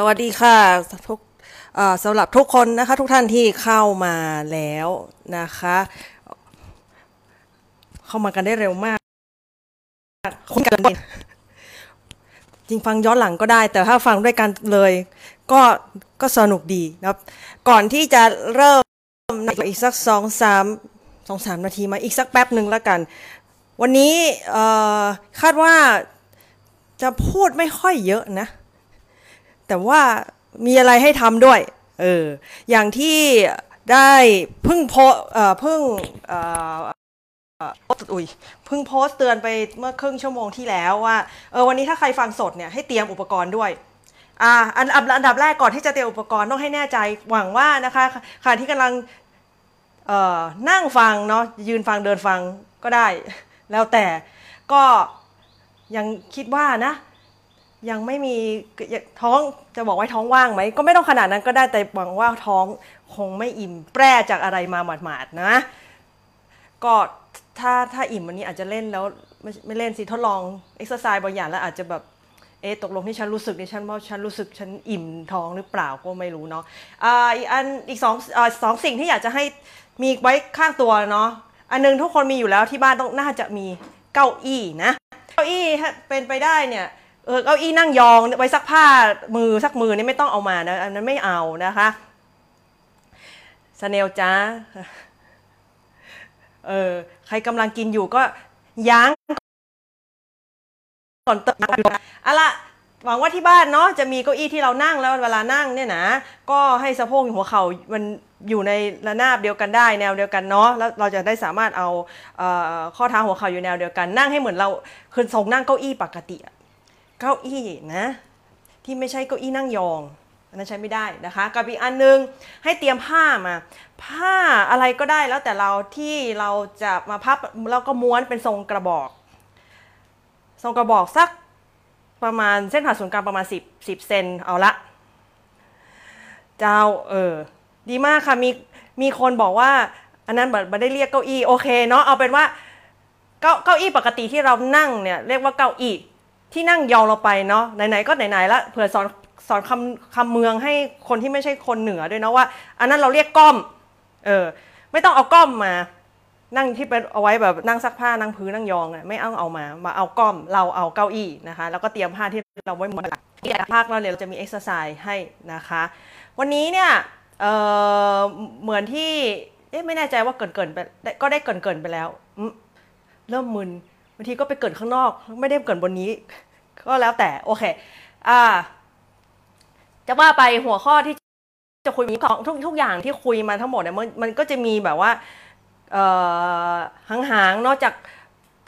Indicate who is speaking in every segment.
Speaker 1: สวัสดีค่ะทุกสำหรับทุกคนนะคะ ทุกท่านที่เข้ามาแล้วนะคะ เข้ามากันได้เร็วมากคุยกันจริงฟังย้อนหลังก็ได้ แต่ถ้าฟังด้วยกันเลย ก็ก็สนุกดีนะครับ ก่อนที่จะเริ่มอีกสักสองสามสองสามนาทีมาอีกสักแป๊บหนึ่งแล้วกัน วันนี้คาดว่าจะพูดไม่ค่อยเยอะนะ แต่ว่ามีอะไรให้ทำด้วย เออ อย่างที่ได้เพิ่งโพสเอ่อเพิ่งเอ่อเอ,อ,อุ้ยเพิ่งโพสต์เตือนไปเมื่อครึ่งชั่วโมงที่แล้วว่า เออวันนี้ถ้าใครฟังสดเนี่ยให้เตรียมอุปกรณ์ด้วยอ่าอันอันดับแรกก่อนที่จะเตรียมอุปกรณ์ต้องให้แน่ใจหวังว่านะคะขณะที่กำลังเอ่อนั่งฟังเนาะยืนฟังเดินฟังก็ได้ แล้วแต่ก็ยังคิดว่านะ ยังไม่มีท้องจะบอกว่าท้องว่างไหม ก็ไม่ต้องขนาดนั้นก็ได้แต่หวังว่าท้องคงไม่อิ่มแปรจากอะไรมาหมาดๆนะ ก็ถ้าถ้าอิ่มวันนี้อาจจะเล่นแล้วไม่ไม่เล่นสิทดลองเอ็กซ์ไซส์บางอย่างแล้วอาจจะแบบเอะตกลงที่ฉันรู้สึกนี่ฉันว่าฉันรู้สึกฉันอิ่มท้องหรือเปล่าก็ไม่รู้เนาะอ่าอีกอันอีกสองอ่าสองสิ่งที่อยากจะให้มีไว้ข้างตัวเนาะอันหนึงทุกคนมีอยู่แล้วที่บ้านต้องน่าจะมีเก้าอี้นะ เก้าอี้ถ้าเป็นไปได้เนี่ย เออเก้าอี้นั่งยองไว้ซักผ้ามือสักมือนี่ไม่ต้องเอามานะอันนั้นไม่เอานะคะสเนลจ้าเออใครกำลังกินอยู่ก็ยั้งก่อนเติมอะละหวังว่าที่บ้านเนาะจะมีเก้าอี้ที่เรานั่งแล้วเวลานั่งเนี่ยนะก็ให้สะโพกหัวเข่ามันอยู่ในระนาบเดียวกันได้แนวเดียวกันเนาะแล้วเราจะได้สามารถเอาเอข้อเท้าหัวเข่าอยู่แนวเดียวกันนั่งให้เหมือนเราคือทรงนั่งเก้าอี้ปกติอะ เก้าอี้นะที่ไม่ใช่เก้าอี้นั่งยองอันนั้นใช้ไม่ได้นะคะ กับอีกอันนึงให้เตรียมผ้ามา ผ้าอะไรก็ได้แล้วแต่เราที่เราจะมาพับแล้วก็ม้วนเป็นทรงกระบอก ทรงกระบอกสักประมาณเส้นผ่าศูนย์กลางประมาณ 10 10เซนเอาละ เจ้าเออดีมากค่ะมีมีคนบอกว่า อันนั้นไม่ได้เรียกเก้าอี้โอเคเนาะเอาเป็นว่าเก้าเก้าอี้ปกติที่เรานั่งเนี่ยเรียกว่าเก้าอี้ ที่นั่งยองเราไปเนาะไหนๆก็ไหนๆละเผื่อสอนสอนคำคำเมืองให้คนที่ไม่ใช่คนเหนือด้วยเนาะว่า อันนั้นเราเรียกก้อม เออ ไม่ต้องเอาก้อมมา นั่งที่เป็นเอาไว้แบบนั่งซักผ้านั่งพื้นนั่งยองอะไม่เอาเอามา มาเอาก้อมเราเอาเก้าอี้นะคะ แล้วก็เตรียมผ้าที่เราไว้หมดที่ภาคเราเนี่ยเราจะมีเอ็กซ์ไซส์ให้นะคะ วันนี้เนี่ยเออเหมือนที่เอ๊ะไม่แน่ใจว่าเกินเกินไปก็ได้เกินเกินไปแล้ว เริ่มมึน บางทีก็ไปเกิดข้างนอก ไม่ได้เกิดบนนี้ ก็แล้วแต่โอเค อ่า จะว่าไปหัวข้อที่จะคุยมีของทุกทุกอย่างที่คุยมาทั้งหมดเนี่ยมันมันก็จะมีแบบว่าเอ่อหางๆนอกจาก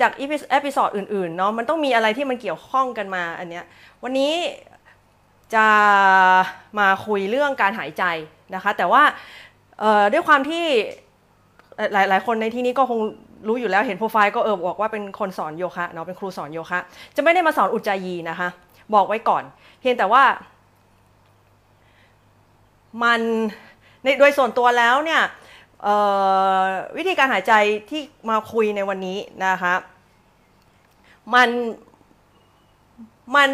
Speaker 1: จาก episode อื่นๆเนาะมันต้องมีอะไรที่มันเกี่ยวข้องกันมาอันเนี้ยวันนี้จะมาคุยเรื่องการหายใจนะคะ แต่ว่าด้วยความที่หลายหลายคนในที่นี้ก็คง รู้อยู่แล้วเห็นโปรไฟล์ก็เออบอกว่าเป็นคนสอนโยคะเนาะเป็นครูสอนโยคะ จะไม่ได้มาสอนอุจจายีนะคะ บอกไว้ก่อน เพียงแต่ว่า มันในโดยส่วนตัวแล้วเนี่ยวิธีการหายใจที่มาคุยในวันนี้นะคะมันมัน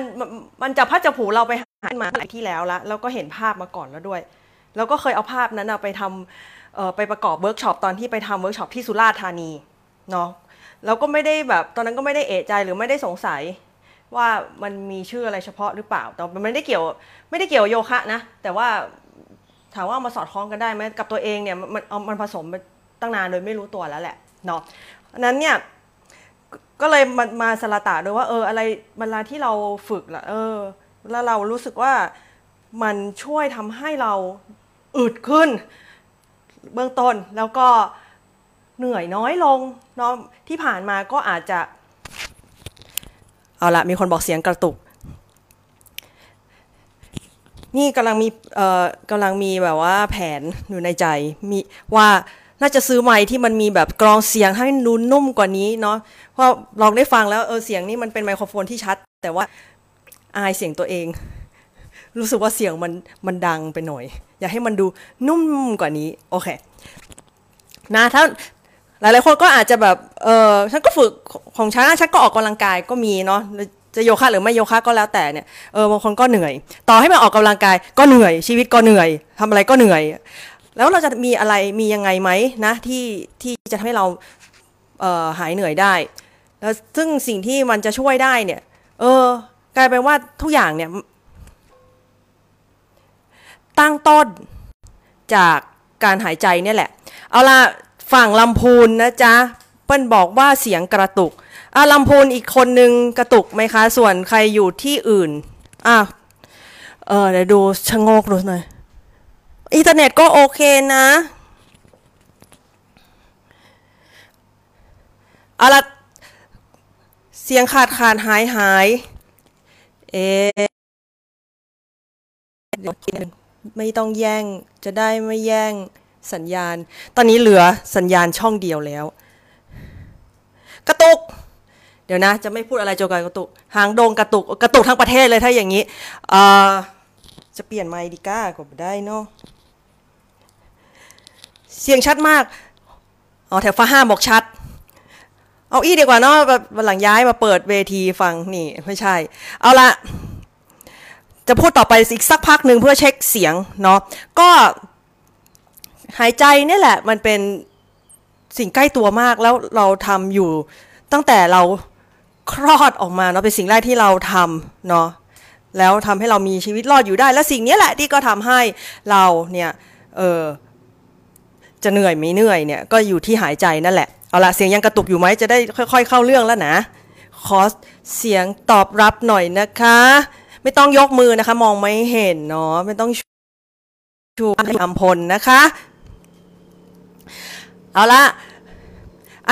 Speaker 1: มันจับพลัดจับผลูเราไปหามาหลายที่แล้วละแล้วก็เห็นภาพมาก่อนแล้วด้วย แล้วก็เคยเอาภาพนั้นไปทำไปประกอบเวิร์กช็อปตอนที่ไปทำเวิร์กช็อปที่สุราษฎร์ธานี เนาะแล้วก็ไม่ได้แบบตอนนั้นก็ไม่ได้เอะใจหรือไม่ได้สงสัยว่ามันมีชื่ออะไรเฉพาะหรือเปล่า แต่มันไม่ได้เกี่ยวไม่ได้เกี่ยวโยคะนะ แต่ว่าถามว่ามาสอดคล้องกันได้ไหมกับตัวเองเนี่ยมันเอามันผสมตั้งนานโดยไม่รู้ตัวแล้วแหละเนาะอันนั้นเนี่ยก็เลยมามาสละตาด้วยว่าเอออะไรเวลาที่เราฝึกละเออ แล้วเรารู้สึกว่ามันช่วยทำให้เราอึดขึ้น เบื้องต้นแล้วก็ เหนื่อยน้อยลงเนาะที่ผ่านมาก็อาจจะ เอาละมีคนบอกเสียงกระตุก นี่กำลังมีเอ่อกำลังมีแบบว่าแผนอยู่ในใจมีว่าน่าจะซื้อไมค์ที่มันมีแบบกรองเสียงให้นูนนุ่มกว่านี้เนาะเพราะลองได้ฟังแล้วเออเสียงนี่มันเป็นไมโครโฟนที่ชัด แต่ว่าอายเสียงตัวเอง รู้สึกว่าเสียงมันมันดังไปหน่อย อยากให้มันดูนุ่มกว่านี้โอเคนะถ้า หลายๆคนก็อาจจะแบบเออฉันก็ฝึกของฉันฉันก็ออกกำลังกายก็มีเนาะจะโยคะหรือไม่โยคะก็แล้วแต่เนี่ยเออบางคนก็เหนื่อย ต่อให้มาออกกำลังกายก็เหนื่อย ชีวิตก็เหนื่อยทำอะไรก็เหนื่อย แล้วเราจะมีอะไรมียังไงไหมนะที่ที่จะทำให้เราเอ่อหายเหนื่อยได้ แล้วซึ่งสิ่งที่มันจะช่วยได้เนี่ย เออกลายเป็นว่าทุกอย่างเนี่ย ตั้งต้นจากการหายใจเนี่ยแหละ เอาละ ฝั่งลำพูนนะจ๊ะเปิ้ลบอกว่าเสียงกระตุกอะลำพูนอีกคนนึงกระตุกไหมคะ ส่วนใครอยู่ที่อื่นอะเออเดี๋ยวดูชะโงกดูหน่อยอินเทอร์เน็ตก็โอเคนะเอาละเสียงขาดขาดหายหาย เอเดี๋ยวไม่ต้องแย่งจะได้ไม่แย่ง สัญญาณ ตอนนี้เหลือสัญญาณช่องเดียวแล้ว กระตุก เดี๋ยวนะ จะไม่พูดอะไรโจกันกระตุก หางโดงกระตุก กระตุกทั้งประเทศเลยถ้าอย่างนี้เอ่อจะเปลี่ยนไมค์ดีก้าก็ได้เนาะ เสียงชัดมาก อ๋อแถวฟ้าห้าบอกชัด เอาอี้ดีกว่าเนาะวันหลังย้ายมาเปิดเวทีฟังนี่ไม่ใช่ เอาละจะพูดต่อไปอีกสักพักหนึ่งเพื่อเช็คเสียงเนาะก็ หายใจนี่แหละ มันเป็นสิ่งใกล้ตัวมากแล้วเราทำอยู่ตั้งแต่เราคลอดออกมาเนาะเป็นสิ่งแรกที่เราทำเนาะแล้วทำให้เรามีชีวิตรอดอยู่ได้ และสิ่งนี้แหละที่ก็ทำให้เราเนี่ยเออจะเหนื่อยไม่เหนื่อยเนี่ยก็อยู่ที่หายใจนั่นแหละเอาละเสียงยังกระตุกอยู่ไหมจะได้ค่อย ๆ เข้าเรื่องแล้วนะขอเสียงตอบรับหน่อยนะคะ ไม่ต้องยกมือนะคะ มองไม่เห็นเนาะไม่ต้องชูอัมพลนะคะ เอาละ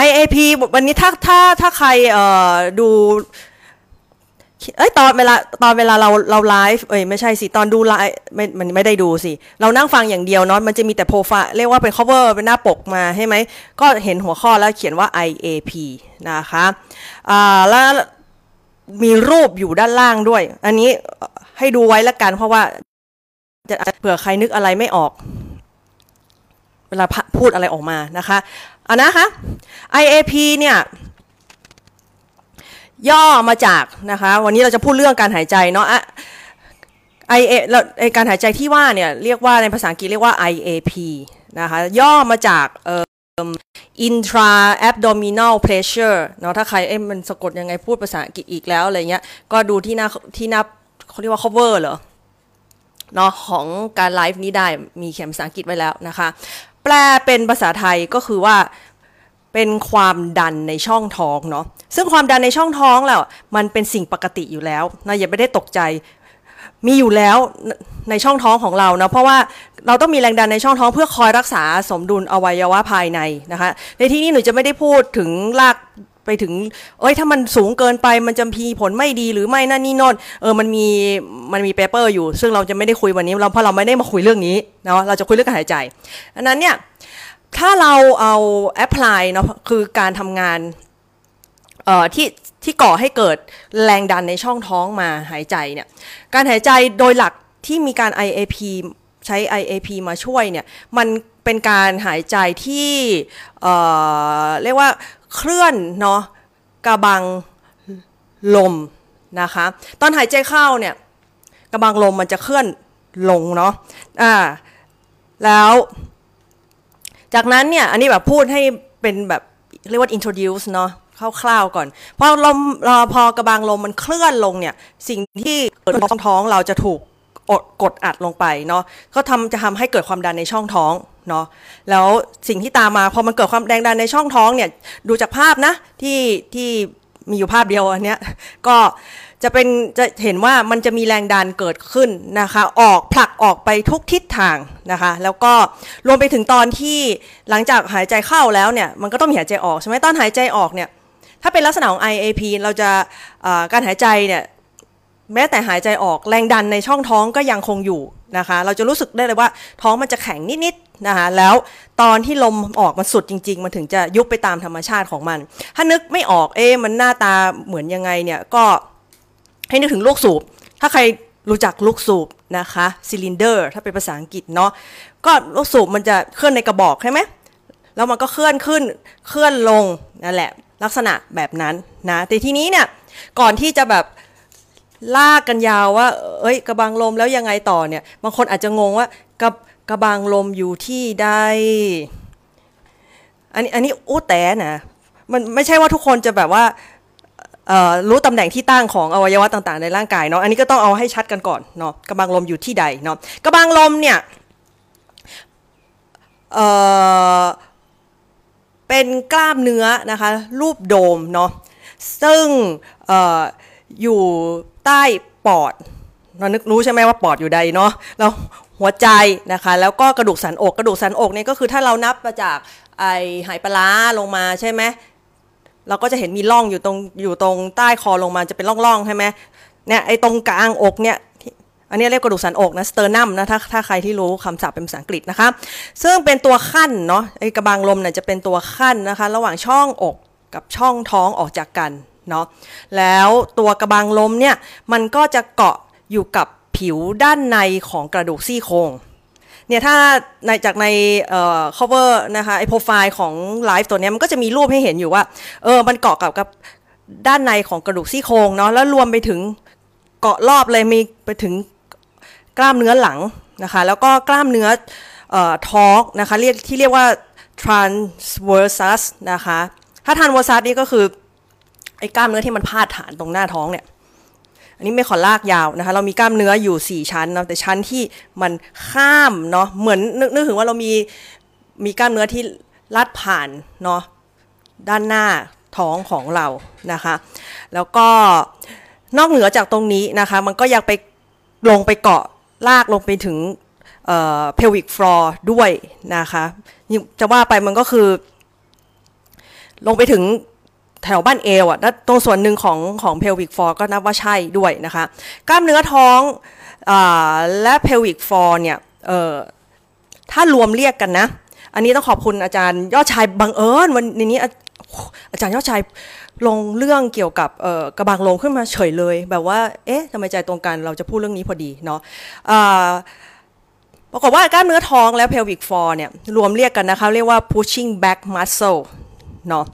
Speaker 1: IAP วันนี้ถ้าถ้าถ้าใครเอ่อดูเอ้ยตอนเวลาตอนเวลาเราเราไลฟ์เอ้ยไม่ใช่สิ ตอนดูไลฟ์ไม่มันไม่ได้ดูสิ เรานั่งฟังอย่างเดียวเนาะมันจะมีแต่โปรไฟล์เรียกว่าเป็น cover เป็นหน้าปกมาใช่ไหม ก็เห็นหัวข้อแล้วเขียนว่า IAP นะคะอ่าแล้วมีรูปอยู่ด้านล่างด้วย อันนี้ให้ดูไว้ละกันเพราะว่าจะเผื่อใครนึกอะไรไม่ออก วลาพูดอะไรออกมานะคะเอานะคะ IAP เนี่ยย่อมาจากนะคะ วันนี้เราจะพูดเรื่องการหายใจเนาะไอเอการหายใจที่ว่าเนี่ยเรียกว่าในภาษาอังกฤษเรียกว่า IAP นะคะย่อมาจากเอ่อ intra abdominal pressure เนาะถ้าใครเอ้มันสะกดยังไงพูดภาษาอังกฤษอีกแล้วอะไรเงี้ยก็ดูที่หน้าที่หน้าเขาเรียกว่า cover เหรอเนาะของการไลฟ์นี้ได้มีเขียนภาษาอังกฤษไว้แล้วนะคะ แปลเป็นภาษาไทยก็คือว่าเป็นความดันในช่องท้องเนาะซึ่งความดันในช่องท้องแล้วมันเป็นสิ่งปกติอยู่แล้วนะอย่าไม่ได้ตกใจมีอยู่แล้วในช่องท้องของเราเนาะเพราะว่าเราต้องมีแรงดันในช่องท้องเพื่อคอยรักษาสมดุลอวัยวะภายในนะคะในที่นี้หนูจะไม่ได้พูดถึงลาก ไปถึง เอ้ยถ้ามันสูงเกินไปมันจะมีผลไม่ดีหรือไม่นั่นนี่นอนเออมันมีมันมี paper อยู่ ซึ่งเราจะไม่ได้คุยวันนี้เราเพราะเราไม่ได้มาคุยเรื่องนี้เนาะเราจะคุยเรื่องการหายใจอันนั้นเนี่ยถ้าเราเอาแอพพลายเนาะคือการทำงานเอ่อที่ที่ก่อให้เกิดแรงดันในช่องท้องมาหายใจเนี่ยการหายใจโดยหลักที่มีการ IAP ใช้ IAP มาช่วยเนี่ยมันเป็นการหายใจที่เอ่อเรียกว่า เคลื่อนเนาะกระบังลมนะคะ ตอนหายใจเข้าเนี่ยกระบังลมมันจะเคลื่อนลงเนาะอ่าแล้วจากนั้นเนี่ยอันนี้แบบพูดให้เป็นแบบเรียกว่า introduce เนาะคร่าวๆก่อนพอลมพอกระบางลมมันเคลื่อนลงเนี่ย สิ่งที่เกิดท้องท้องเราจะถูกกดอัดลงไปเนาะก็ทำจะทำให้เกิดความดันในช่องท้อง เนาะแล้วสิ่งที่ตามมาพอมันเกิดความแรงดันในช่องท้องเนี่ยดูจากภาพนะที่ที่มีอยู่ภาพเดียวอันเนี้ยก็จะเป็นจะเห็นว่ามันจะมีแรงดันเกิดขึ้นนะคะ ออกผลักออกไปทุกทิศทางนะคะ แล้วก็รวมไปถึงตอนที่หลังจากหายใจเข้าแล้วเนี่ยมันก็ต้องมีหายใจออกใช่ไหมตอนหายใจออกเนี่ยถ้าเป็นลักษณะของ IAP เราจะการหายใจเนี่ยแม้แต่หายใจออกแรงดันในช่องท้องก็ยังคงอยู่นะคะ เราจะรู้สึกได้เลยว่าท้องมันจะแข็งนิด นะคะแล้วตอนที่ลมออกมันสุดจริง ๆ มันถึงจะยุบไปตามธรรมชาติของมัน ถ้านึกไม่ออกเอ๊มันหน้าตาเหมือนยังไงเนี่ยก็ให้นึกถึงลูกสูบ ถ้าใครรู้จักลูกสูบนะคะซิลินเดอร์ถ้าเป็นภาษาอังกฤษเนาะก็ลูกสูบมันจะเคลื่อนในกระบอกใช่ไหมแล้วมันก็เคลื่อนขึ้นเคลื่อนลงนั่นแหละ ลักษณะแบบนั้นนะแต่ทีนี้เนี่ยก่อนที่จะแบบลากกันยาวว่า เอ้ยกระบังลมแล้วยังไงต่อเนี่ยบางคนอาจจะงงว่ากระ กระบังลมอยู่ที่ใด อันนี้อันนี้อู้แต่นะ มันไม่ใช่ว่าทุกคนจะแบบว่ารู้ตำแหน่งที่ตั้งของอวัยวะต่างๆ ในร่างกายเนาะ อันนี้ก็ต้องเอาให้ชัดกันก่อนเนาะ กระบังลมอยู่ที่ใดเนาะ กระบังลมเนี่ยเเป็นกล้ามเนื้อนะคะรูปโดมเนาะ ซึ่งออยู่ใต้ปอดเรานึกรู้ใช่ไหมว่าปอดอยู่ใดเนาะแล้ว หัวใจนะคะ แล้วก็กระดูกสันอกกระดูกสันอกเนี่ยก็คือถ้าเรานับมาจากไอหายปลาลงมาใช่ไหมเราก็จะเห็นมีร่องอยู่ตรงอยู่ตรงใต้คอลงมาจะเป็นร่องๆใช่ไหมเนี่ยไอตรงกลางอกเนี่ยอันนี้เรียกกระดูกสันอกนะสเตอร์นัมนะถ้าถ้าใครที่รู้คำศัพท์เป็นภาษาอังกฤษนะคะซึ่งเป็นตัวขั้นเนาะไอกระบังลมเนี่ยจะเป็นตัวขั้นนะคะ ระหว่างช่องอกกับช่องท้องออกจากกันเนาะแล้วตัวกระบังลมเนี่ยมันก็จะเกาะอยู่กับ ผิวด้านในของกระดูกซี่โครงเนี่ยถ้าในจากในเอ่อ cover นะคะไอโปรไฟล์ของไลฟ์ตัวนี้มันก็จะมีรูปให้เห็นอยู่ว่าเออมันเกาะกับกับด้านในของกระดูกซี่โครงเนาะแล้วรวมไปถึงเกาะรอบเลยมีไปถึงกล้ามเนื้อหลังนะคะแล้วก็กล้ามเนื้อเอ่อท้องนะคะเรียกที่เรียกว่า transversus นะคะถ้า transversus นี่ก็คือไอ้กล้ามเนื้อที่มันพาดฐานตรงหน้าท้องเนี่ย อันนี้ไม่ขอลากยาวนะคะ เรามีกล้ามเนื้ออยู่ 4 ชั้นนะแต่ชั้นที่มันข้ามเนาะเหมือนนึกถึงว่าเรามีมีกล้ามเนื้อที่ลัดผ่านเนาะด้านหน้าท้องของเรานะคะ แล้วก็นอกเหนือจากตรงนี้นะคะ มันก็ยังไปลงไปเกาะลากลงไปถึงเอ่อ pelvic floor ด้วยนะคะจะว่าไปมันก็คือ ลงไปถึง แถวบ้านเอวอะตรงส่วนหนึ่งของของ pelvic floor ก็นับว่าใช่ด้วยนะคะ กล้ามเนื้อท้องอและ pelvic floor เนี่ยถ้ารวมเรียกกันนะ อันนี้ต้องขอบคุณอาจารย์ยอดชายบังเอิญวันนี้อาจารย์ยอดชายลงเรื่องเกี่ยวกับกระบังลมขึ้นมาเฉยเลย แบบว่า เอ๊ะทำไมใจตรงกันเราจะพูดเรื่องนี้พอดีเนาะปรากฏว่ากล้ามเนื้อท้องและ pelvic floor เนี่ย รวมเรียกกันนะคะ เรียกว่า pushing back muscle เนาะ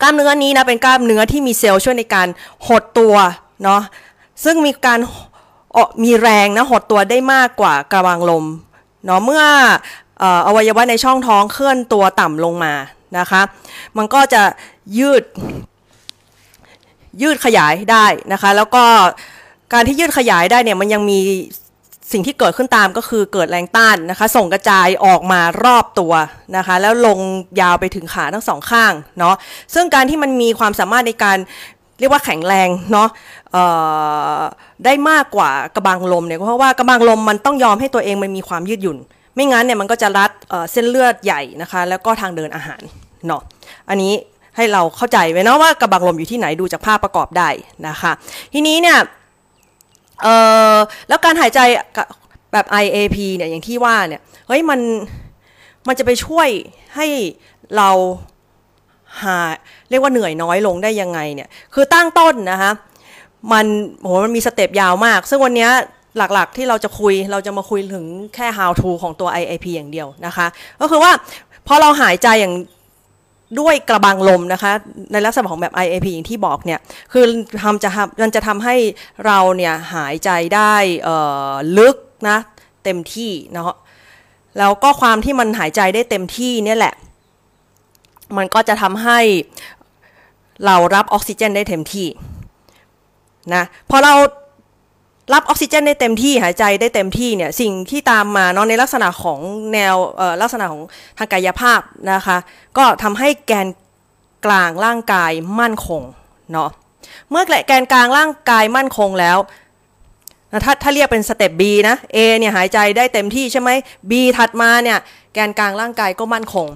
Speaker 1: กล้ามเนื้อนี้นะเป็นกล้ามเนื้อที่มีเซลล์ช่วยในการหดตัวเนาะซึ่งมีการมีแรงนะหดตัวได้มากกว่ากระบังลมเนาะเมื่ออวัยวะในช่องท้องเคลื่อนตัวต่ำลงมานะคะ มันก็จะยืดยืดขยายได้นะคะ แล้วก็การที่ยืดขยายได้เนี่ยมันยังมี สิ่งที่เกิดขึ้นตามก็คือเกิดแรงต้านนะคะ ส่งกระจายออกมารอบตัวนะคะ แล้วลงยาวไปถึงขาทั้งสองข้างเนาะซึ่งการที่มันมีความสามารถในการเรียกว่าแข็งแรงเนาะได้มากกว่ากระบังลมเนี่ยเพราะว่ากระบังลมมันต้องยอมให้ตัวเองมันมีความยืดหยุ่น ไม่งั้นเนี่ยมันก็จะรัดเส้นเลือดใหญ่นะคะ แล้วก็ทางเดินอาหารเนาะอันนี้ให้เราเข้าใจไว้นะว่ากระบังลมอยู่ที่ไหนดูจากภาพประกอบได้นะคะ ทีนี้เนี่ย เออแล้วการหายใจแบบ IAP เนี่ยอย่างที่ว่าเนี่ยเฮ้ยมันมันจะไปช่วยให้เราหาเรียกว่าเหนื่อยน้อยลงได้ยังไงเนี่ยคือตั้งต้นนะคะมันโหมันมีสเต็ปยาวมาก ซึ่งวันนี้หลักๆที่เราจะคุยเราจะมาคุยถึงแค่ how to ของตัว IAP อย่างเดียวนะคะ ก็คือว่าพอเราหายใจอย่าง ด้วยกระบังลมนะคะ ในลักษณะของแบบ IAP อย่างที่บอกเนี่ยคือทำจะทำมันจะทำให้เราเนี่ยหายใจได้ลึกนะเต็มที่เนาะแล้วก็ความที่มันหายใจได้เต็มที่เนี่ยแหละ มันก็จะทำให้เรารับออกซิเจนได้เต็มที่นะพอเรา รับออกซิเจนได้เต็มที่หายใจได้เต็มที่เนี่ยสิ่งที่ตามมาเนาะในลักษณะของแนวลักษณะของทางกายภาพนะคะ ก็ทำให้แกนกลางร่างกายมั่นคงเนาะเมื่อแกนกลางร่างกายมั่นคงแล้วถ้าถ้าเรียกเป็นสเต็ป B นะ A เนี่ยหายใจได้เต็มที่ใช่ไหม B ถัดมาเนี่ยแกนกลางร่างกายก็มั่นคง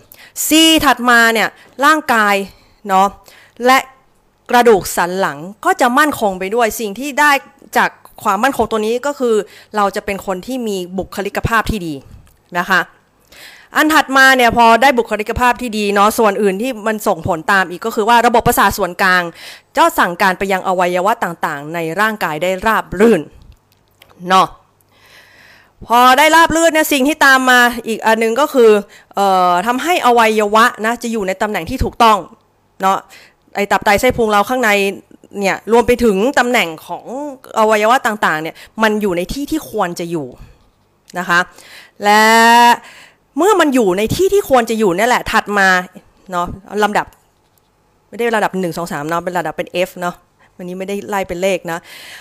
Speaker 1: C ถัดมาเนี่ยร่างกายเนาะและกระดูกสันหลังก็จะมั่นคงไปด้วยสิ่งที่ได้จาก ความมั่นคงตัวนี้ก็คือเราจะเป็นคนที่มีบุคลิกภาพที่ดีนะคะ อันถัดมาเนี่ยพอได้บุคลิกภาพที่ดีเนาะส่วนอื่นที่มันส่งผลตามอีกก็คือว่าระบบประสาทส่วนกลางจะสั่งการไปยังอวัยวะต่างๆ ในร่างกายได้ราบรื่นเนาะพอได้ราบรื่นเนี่ยสิ่งที่ตามมาอีกอันนึงก็คือออทำให้อวัยวะนะจะอยู่ในตำแหน่งที่ถูกต้องเนาะไอตับไตไส้พุงเราข้างใน เนี่ยรวมไปถึงตำแหน่งของอวัยวะต่างๆเนี่ยมันอยู่ในที่ที่ควรจะอยู่นะคะและเมื่อมันอยู่ในที่ที่ควรจะอยู่นี่แหละถัดมาเนาะลำดับไม่ได้ระดับ 1 2 3เนาะเป็นระดับเป็น F เนาะวันนี้ไม่ได้ไล่เป็นเลขนะ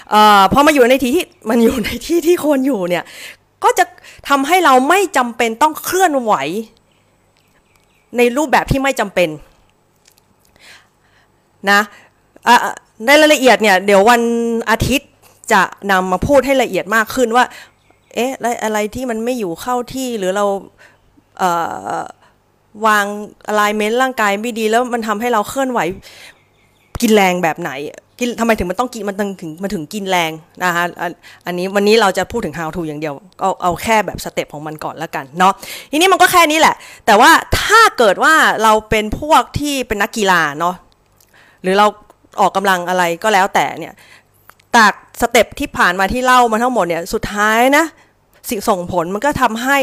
Speaker 1: เอ่อพอมาอยู่ในที่ที่มันอยู่ในที่ที่ควรอยู่เนี่ยก็จะทำให้เราไม่จำเป็นต้องเคลื่อนไหว ในรูปแบบที่ไม่จำเป็นนะ ในรายละเอียดเนี่ยเดี๋ยววันอาทิตย์จะนำมาพูดให้ละเอียดมากขึ้นว่า เอ๊ะอะไรที่มันไม่อยู่เข้าที่หรือเราเวางอะไรเมนร่างกายไม่ดีแล้วมันทำให้เราเคลื่อนไหวกินแรงแบบไหนกินทำไมถึงมันต้องกินมันถึงมันถึงกินแรงนะคะอันนี้วันนี้เราจะพูดถึง how to อย่างเดียวเอาเอาแค่แบบ step ของมันก่อนแล้วกันเนาะทีนี้มันก็แค่นี้แหละ แต่ว่าถ้าเกิดว่าเราเป็นพวกที่เป็นนักกีฬาเนาะหรือเรา ออกกำลังอะไรก็แล้วแต่เนี่ยจาก step ที่ผ่านมาที่เล่ามาทั้งหมดเนี่ยสุดท้ายนะสิ่งส่งผลมันก็ทำให้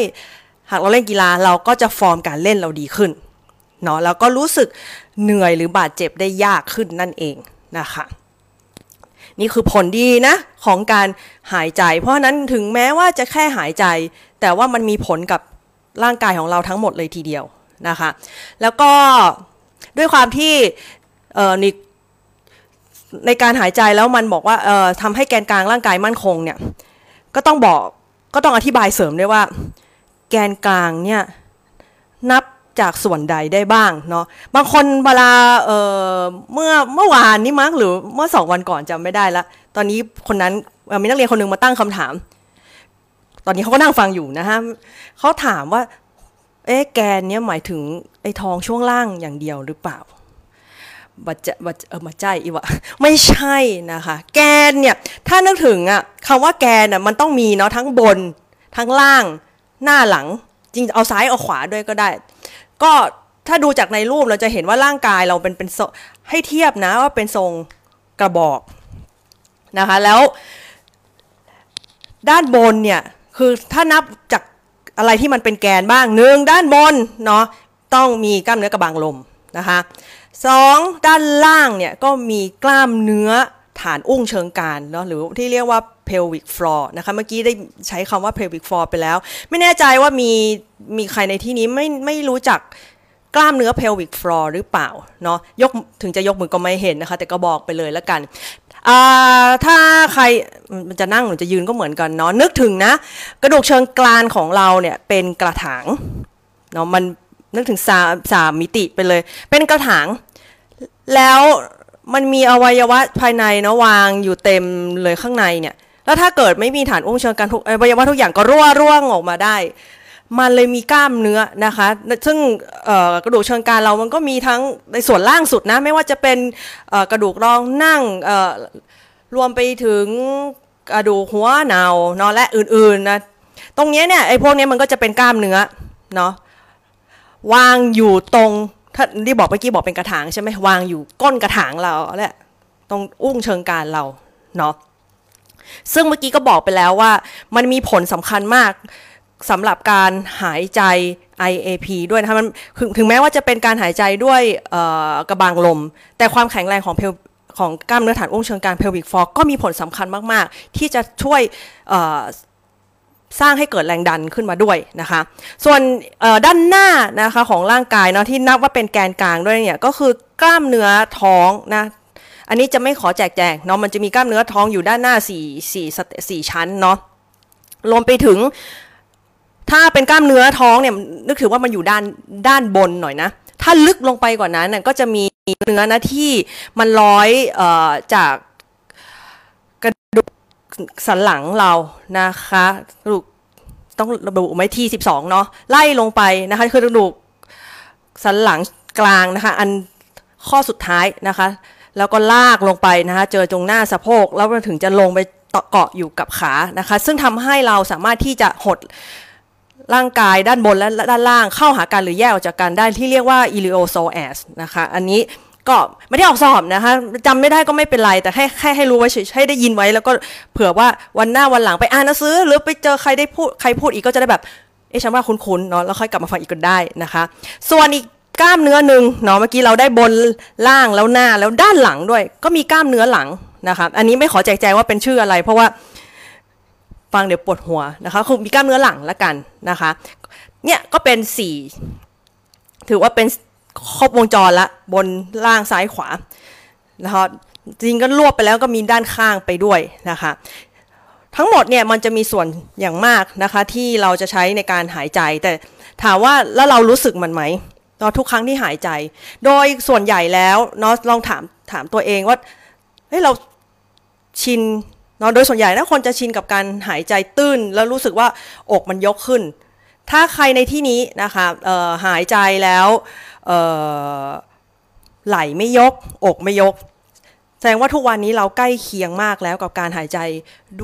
Speaker 1: หากเราเล่นกีฬาเราก็จะฟอร์มการเล่นเราดีขึ้นเนาะแล้วก็รู้สึกเหนื่อยหรือบาดเจ็บได้ยากขึ้นนั่นเองนะคะนี่คือผลดีนะของการหายใจ เพราะฉะนั้นถึงแม้ว่าจะแค่หายใจ แต่ว่ามันมีผลกับร่างกายของเราทั้งหมดเลยทีเดียวนะคะ แล้วก็ด้วยความที่เอ่อนี่ ในการหายใจแล้วมันบอกว่าเอ่อทำให้แกนกลางร่างกายมั่นคงเนี่ย ก็ต้องบอกก็ต้องอธิบายเสริมด้วยว่า แกนกลางเนี่ยนับจากส่วนใดได้บ้างเนาะบางคนเวลาเอ่อเมื่อเมื่อวานนี้มั้งหรือเมื่อสองวันก่อนจำไม่ได้ละตอนนี้คนนั้นมีนักเรียนคนหนึ่งมาตั้งคำถาม ตอนนี้เขาก็นั่งฟังอยู่นะฮะเขาถามว่า เอ๊ะแกนเนี่ยหมายถึงไอ้ทองช่วงล่างอย่างเดียวหรือเปล่า บัจบัจเออมาใจอีวะไม่ใช่นะคะ แกนเนี่ย ถ้านึกถึงอะคำว่าแกนอะมันต้องมีเนาะทั้งบน ทั้งล่าง หน้าหลัง จริงเอาซ้ายเอาขวาด้วยก็ได้ ก็ถ้าดูจากในรูปเราจะเห็นว่าร่างกายเราเป็นเป็นให้เทียบนะว่าเป็นทรงกระบอกนะคะ แล้วด้านบนเนี่ย คือถ้านับจากอะไรที่มันเป็นแกนบ้างหนึ่งด้านบนเนาะต้องมีกล้ามเนื้อกระบังลมนะคะ สองด้านล่างเนี่ยก็มีกล้ามเนื้อฐานอุ้งเชิงกรานเนาะหรือที่เรียกว่า pelvic floor นะคะเมื่อกี้ได้ใช้คำว่า pelvic floor ไปแล้ว ไม่แน่ใจว่ามีมีใครในที่นี้ไม่ไม่รู้จักกล้ามเนื้อ pelvic floor หรือเปล่าเนาะยกถึงจะยกมือก็ไม่เห็นนะคะ แต่ก็บอกไปเลยแล้วกันอ่าถ้าใครมันจะนั่งหรือจะยืนก็เหมือนกันเนาะนึกถึงนะ กระดูกเชิงกรานของเราเนี่ยเป็นกระถางเนาะมันนึกถึงสามสามมิติไปเลย เป็นกระถาง แล้วมันมีอวัยวะภายในเนาะวางอยู่เต็มเลยข้างในเนี่ย แล้วถ้าเกิดไม่มีฐานอุ้งเชิงกรานทุกอวัยวะทุกอย่างก็รั่วร่วงออกมาได้ มันเลยมีกล้ามเนื้อนะคะ ซึ่งกระดูกเชิงกรานเรามันก็มีทั้งในส่วนล่างสุดนะ ไม่ว่าจะเป็นกระดูกรองนั่งรวมไปถึงกระดูกหัวเนาเนาะและอื่นๆนะตรงนี้เนี่ยไอ้พวกนี้มันก็จะเป็นกล้ามเนื้อเนาะวางอยู่ตรง ถ้าที่บอกเมื่อกี้บอกเป็นกระถางใช่ไหมวางอยู่ก้นกระถางเราแหละตรงอุ้งเชิงกรานเราเนาะซึ่งเมื่อกี้ก็บอกไปแล้วว่า มันมีผลสำคัญมากสำหรับการหายใจ IAP ด้วยนะคะมันถึงถึงแม้ว่าจะเป็นการหายใจด้วยกระบางลม แต่ความแข็งแรงของเพลของกล้ามเนื้อฐานอุ้งเชิงกราน pelvic floor ก็มีผลสำคัญมาก ๆ ที่จะช่วย สร้างให้เกิดแรงดันขึ้นมาด้วยนะคะ ส่วนด้านหน้านะคะของร่างกายเนาะที่นับว่าเป็นแกนกลางด้วยเนี่ยก็คือกล้ามเนื้อท้องนะอันนี้จะไม่ขอแจกแจงเนาะมันจะมีกล้ามเนื้อท้องอยู่ด้านหน้าสี่สี่สี่ชั้นเนาะรวมไปถึง ถ้าเป็นกล้ามเนื้อท้องเนี่ยนึกถือว่ามันอยู่ด้านด้านบนหน่อยนะ ถ้าลึกลงไปกว่านั้นน่ยก็จะมีเนื้อนะที่มันร้อยเอ่อจาก สันหลังเรานะคะกระดูกต้องระบุไว้ที่ 12 เนาะไล่ลงไปนะคะคือกระดูกสันหลังกลางนะคะอันข้อสุดท้ายนะคะ แล้วก็ลากลงไปนะคะเจอตรงหน้าสะโพกแล้วมันถึงจะลงไปเกาะอยู่กับขานะคะ ซึ่งทำให้เราสามารถที่จะหดร่างกายด้านบนและด้านล่างเข้าหากันหรือแยกออกจากกันได้ที่เรียกว่า iliopsoas นะคะ อันนี้ ก็ไม่ได้ออกสอบนะคะจำไม่ได้ก็ไม่เป็นไร แต่ให้แค่ให้รู้ไว้เฉยให้ได้ยินไว้ แล้วก็เผื่อว่าวันหน้าวันหลังไปอ่านหนังสือ หรือไปเจอใครได้พูดใครพูดอีกก็จะได้แบบเอ๊ะฉันว่าคุ้นๆเนาะแล้วค่อยกลับมาฟังอีกก็ได้นะคะ ส่วนอีกกล้ามเนื้อหนึ่งเนาะเมื่อกี้เราได้บนล่างแล้วหน้าแล้วด้านหลังด้วย ก็มีกล้ามเนื้อหลังนะคะอันนี้ไม่ขอแจกแจงว่าเป็นชื่ออะไร เพราะว่าฟังเดี๋ยวปวดหัวนะคะคือมีกล้ามเนื้อหลังละกันนะคะเนี่ยก็เป็นสี่ถือว่าเป็น ครบวงจรละบนล่างซ้ายขวานะคะจริงก็รวบไปแล้วก็มีด้านข้างไปด้วยนะคะทั้งหมดเนี่ยมันจะมีส่วนอย่างมากนะคะที่เราจะใช้ในการหายใจ แต่ถามว่าแล้วเรารู้สึกมันไหมเนาะทุกครั้งที่หายใจ โดยส่วนใหญ่แล้วเนาะลองถามถามตัวเองว่าเฮ้ยเราชินเนาะโดยส่วนใหญ่นะคนจะชินกับการหายใจตื้น แล้วรู้สึกว่าอกมันยกขึ้น ถ้าใครในที่นี้นะคะหายใจแล้ว ไหลไม่ยก อกไม่ยก แสดงว่าทุกวันนี้เราใกล้เคียงมากแล้วกับการหายใจ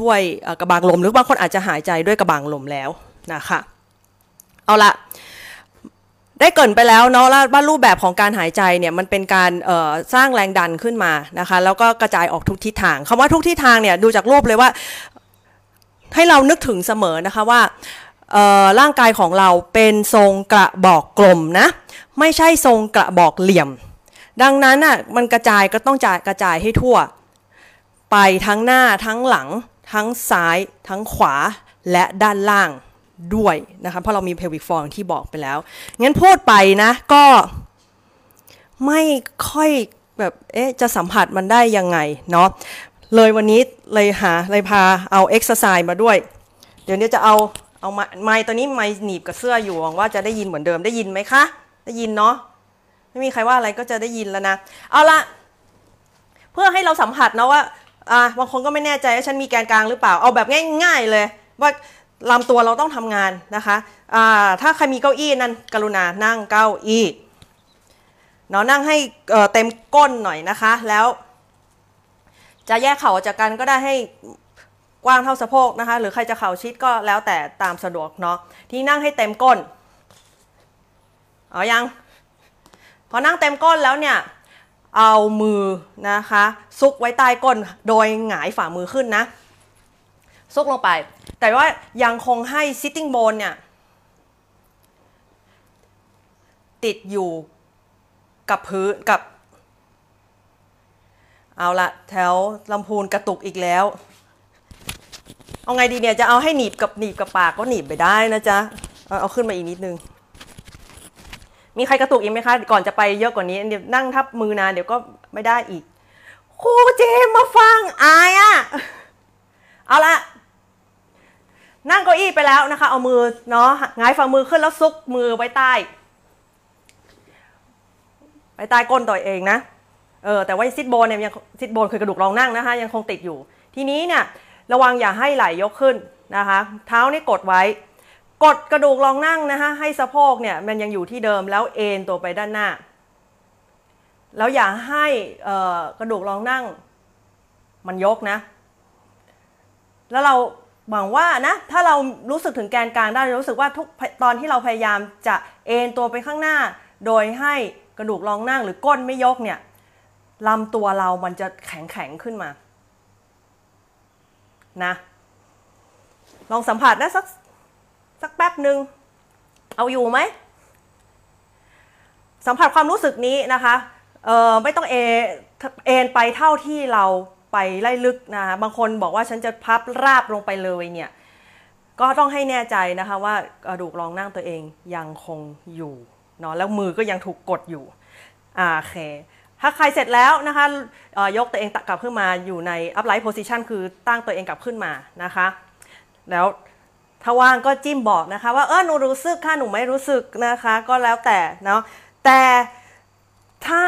Speaker 1: ด้วยกระบังลม หรือบางคนอาจจะหายใจด้วยกระบังลมแล้วนะคะเอาละได้เกินไปแล้วเนาะว่ารูปแบบของการหายใจเนี่ยมันเป็นการสร้างแรงดันขึ้นมานะคะแล้วก็กระจายออกทุกทิศทางคำว่าทุกทิศทางเนี่ยดูจากรูปเลยว่า ให้เรานึกถึงเสมอนะคะว่า ร่างกายของเราเป็นทรงกระบอกกลมนะไม่ใช่ทรงกระบอกเหลี่ยม ดังนั้นอะมันกระจายก็ต้องจ่ายกระจายให้ทั่ว ไปทั้งหน้าทั้งหลัง ทั้งซ้าย ทั้งขวาและด้านล่างด้วยนะคะเพราะเรามีเพลวิกฟอร์ที่บอกไปแล้ว งั้นพูดไปนะก็ไม่ค่อยแบบเอ๊ะจะสัมผัสมันได้ยังไงเนาะเลยวันนี้เลยหาเลยพาเอาเอ็กซ์ไซส์มาด้วย เดี๋ยวนี้จะเอา เอาไม้ตัวนี้ไม้หนีบกับเสื้ออยู่หวังว่าจะได้ยินเหมือนเดิมได้ยินไหมคะ ได้ยินเนาะไม่มีใครว่าอะไรก็จะได้ยินแล้วนะ เอาละเพื่อให้เราสัมผัสนะว่าอ่าบางคนก็ไม่แน่ใจว่าฉันมีแกนกลางหรือเปล่าเอาแบบง่าย ๆเลย ว่าลำตัวเราต้องทำงานนะคะะถ้าใครมีเก้าอี้นั่นกรุณานั่งเก้าอี้เนาะนั่งให้เต็มก้นหน่อยนะคะ แล้ว จะแยกเข่าจากกันก็ได้ให้ กว้างเท่าสะโพกนะคะ หรือใครจะเข่าชิดก็แล้วแต่ตามสะดวกเนาะที่นั่งให้เต็มก้นเอายัง พอนั่งเต็มก้นแล้วเนี่ยเอามือนะคะ ซุกไว้ใต้ก้นโดยหงายฝ่ามือขึ้นนะ ซุกลงไป แต่ว่ายังคงให้ sitting bone เนี่ย ติดอยู่กับพื้นกับ เอาละแถวลำพูนกระตุกอีกแล้ว เอาไงดีเนี่ยจะเอาให้หนีบกับหนีบกับปากก็หนีบไปได้นะจ๊ะเอาเอาขึ้นมาอีกนิดนึง มีใครกระตุกอีกไหมคะ ก่อนจะไปเยอะกว่านี้เดี๋ยวนั่งทับมือนานเดี๋ยวก็ไม่ได้อีกครูเจมมาฟังอายอะเอาละนั่งเก้าอี้ไปแล้วนะคะ เอามือเนาะงายฝ่ามือขึ้นแล้วซุกมือไว้ใต้ไว้ใต้ก้นตัวเองนะเออแต่ว่าซิดโบนเนี่ยยังซิดโบนคือกระดูกรองนั่งนะคะ ยังคงติดอยู่ ทีนี้เนี่ย ระวังอย่าให้ไหลยกขึ้นนะคะ เท้านี่กดไว้ กดกระดูกรองนั่งนะคะ ให้สะโพกเนี่ยมันยังอยู่ที่เดิมแล้วเอ็นตัวไปด้านหน้า แล้วอย่าให้กระดูกรองนั่ง มันยกนะ แล้วเราหวังว่านะถ้าเรารู้สึกถึงแกนกลางได้รู้สึกว่าทุกตอนที่เราพยายามจะเอนตัวไปข้างหน้า โดยให้กระดูกรองนั่งหรือก้นไม่ยกเนี่ยลำตัวเรามันจะแข็งแข็งขึ้นมา นะ ลองสัมผัสได้สักสักแป๊บหนึ่งเอาอยู่ไหม สัมผัสความรู้สึกนี้นะคะเออไม่ต้องเอเอนไปเท่าที่เราไปไล่ลึกนะคะบางคนบอกว่าฉันจะพับราบลงไปเลยเนี่ย ก็ต้องให้แน่ใจนะคะว่ากระดูกรองนั่งตัวเองยังคงอยู่เนาะแล้วมือก็ยังถูกกดอยู่อ่าโอเค ถ้าใครเสร็จแล้วนะคะยกตัวเองกลับขึ้นมาอยู่ใน upright position คือตั้งตัวเองกลับขึ้นมานะคะ แล้วถ้าว่างก็จิ้มบอกนะคะ ว่าเออหนูรู้สึกค่ะหนูไม่รู้สึกนะคะ ก็แล้วแต่เนาะแต่ถ้า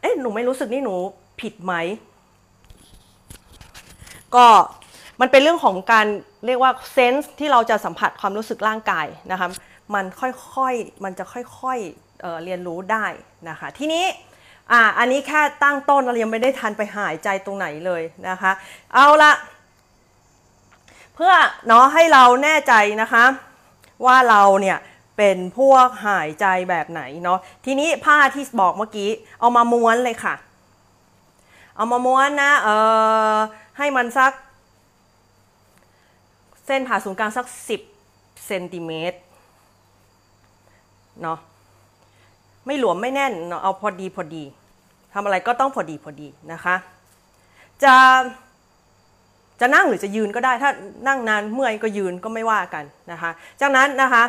Speaker 1: เอ๊ะหนูไม่รู้สึกนี่หนูผิดไหม ก็มันเป็นเรื่องของการเรียกว่าเซนส์ที่เราจะสัมผัสความรู้สึกร่างกายนะคะมันค่อยๆมันจะค่อยๆเเรียนรู้ได้นะคะ ทีนี้ อ่าอันนี้แค่ตั้งต้นเรายังไม่ได้ทันไปหายใจตรงไหนเลยนะคะ เอาละเพื่อเนาะให้เราแน่ใจนะคะ ว่าเราเนี่ยเป็นพวกหายใจแบบไหนเนาะทีนี้ผ้าที่บอกเมื่อกี้เอามาม้วนเลยค่ะ เอามาม้วนนะเออให้มันสัก เส้นผ่าศูนย์กลางสัก 10เซนติเมตรเนาะไม่หลวมไม่แน่นเนาะเอาพอดีพอดี ทำอะไรก็ต้องพอดีพอดีนะคะ จะจะนั่งหรือจะยืนก็ได้ ถ้านั่งนานเมื่อยก็ยืนก็ไม่ว่ากันนะคะ จากนั้นนะคะ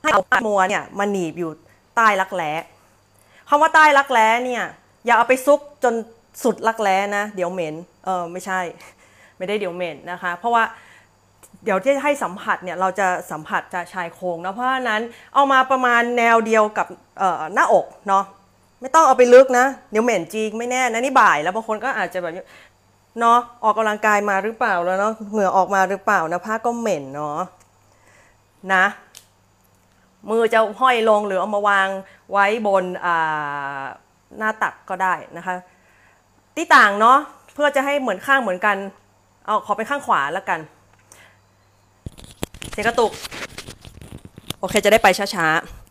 Speaker 1: ให้เอามัวเนี่ยมาหนีบอยู่ใต้รักแร้คำว่าใต้รักแร้เนี่ยอย่าเอาไปซุกจนสุดรักแร้นะ เดี๋ยวเหม็นเออไม่ใช่ ไม่ได้เดี๋ยวเหม็นนะคะ เพราะว่าเดี๋ยวที่ให้สัมผัสเนี่ยเราจะสัมผัสจะชายโครงนะเพราะฉะนั้นเอามาประมาณแนวเดียวกับหน้าอกเนาะ ไม่ต้องเอาไปลึกนะเดี๋ยวเหม็นจริงไม่แน่นะนี่บ่ายแล้วบางคนก็อาจจะแบบเนาะออกกำลังกายมาหรือเปล่าแล้วเนาะเหงื่อออกมาหรือเปล่านะผ้าก็เหม็นเนาะนะ มือจะห้อยลงหรือเอามาวางไว้บนหน้าตักก็ได้นะคะที่ต่างเนาะเพื่อจะให้เหมือนข้างเหมือนกัน เอาขอเป็นข้างขวาแล้วกันเสียงกระตุก โอเคจะได้ไปช้าๆ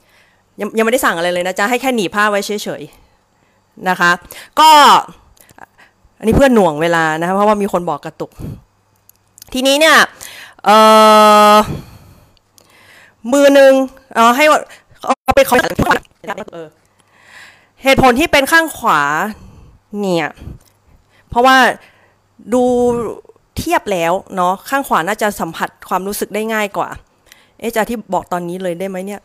Speaker 1: ยังยังไม่ได้สั่งอะไรเลยนะจ๊ะให้แค่หนีผ้าไว้เฉยๆนะคะ ก็อันนี้เพื่อนหน่วงเวลานะคะเพราะว่ามีคนบอกกระตุก ทีนี้เนี่ยเออมือหนึ่งเอาให้เอาไปเขาเออเหตุผลที่เป็นข้างขวาเนี่ยเพราะว่าดูเทียบแล้วเนาะข้างขวาน่าจะสัมผัสความรู้สึกได้ง่ายกว่า เอ๊ะจะที่บอกตอนนี้เลยได้ไหมเนี่ย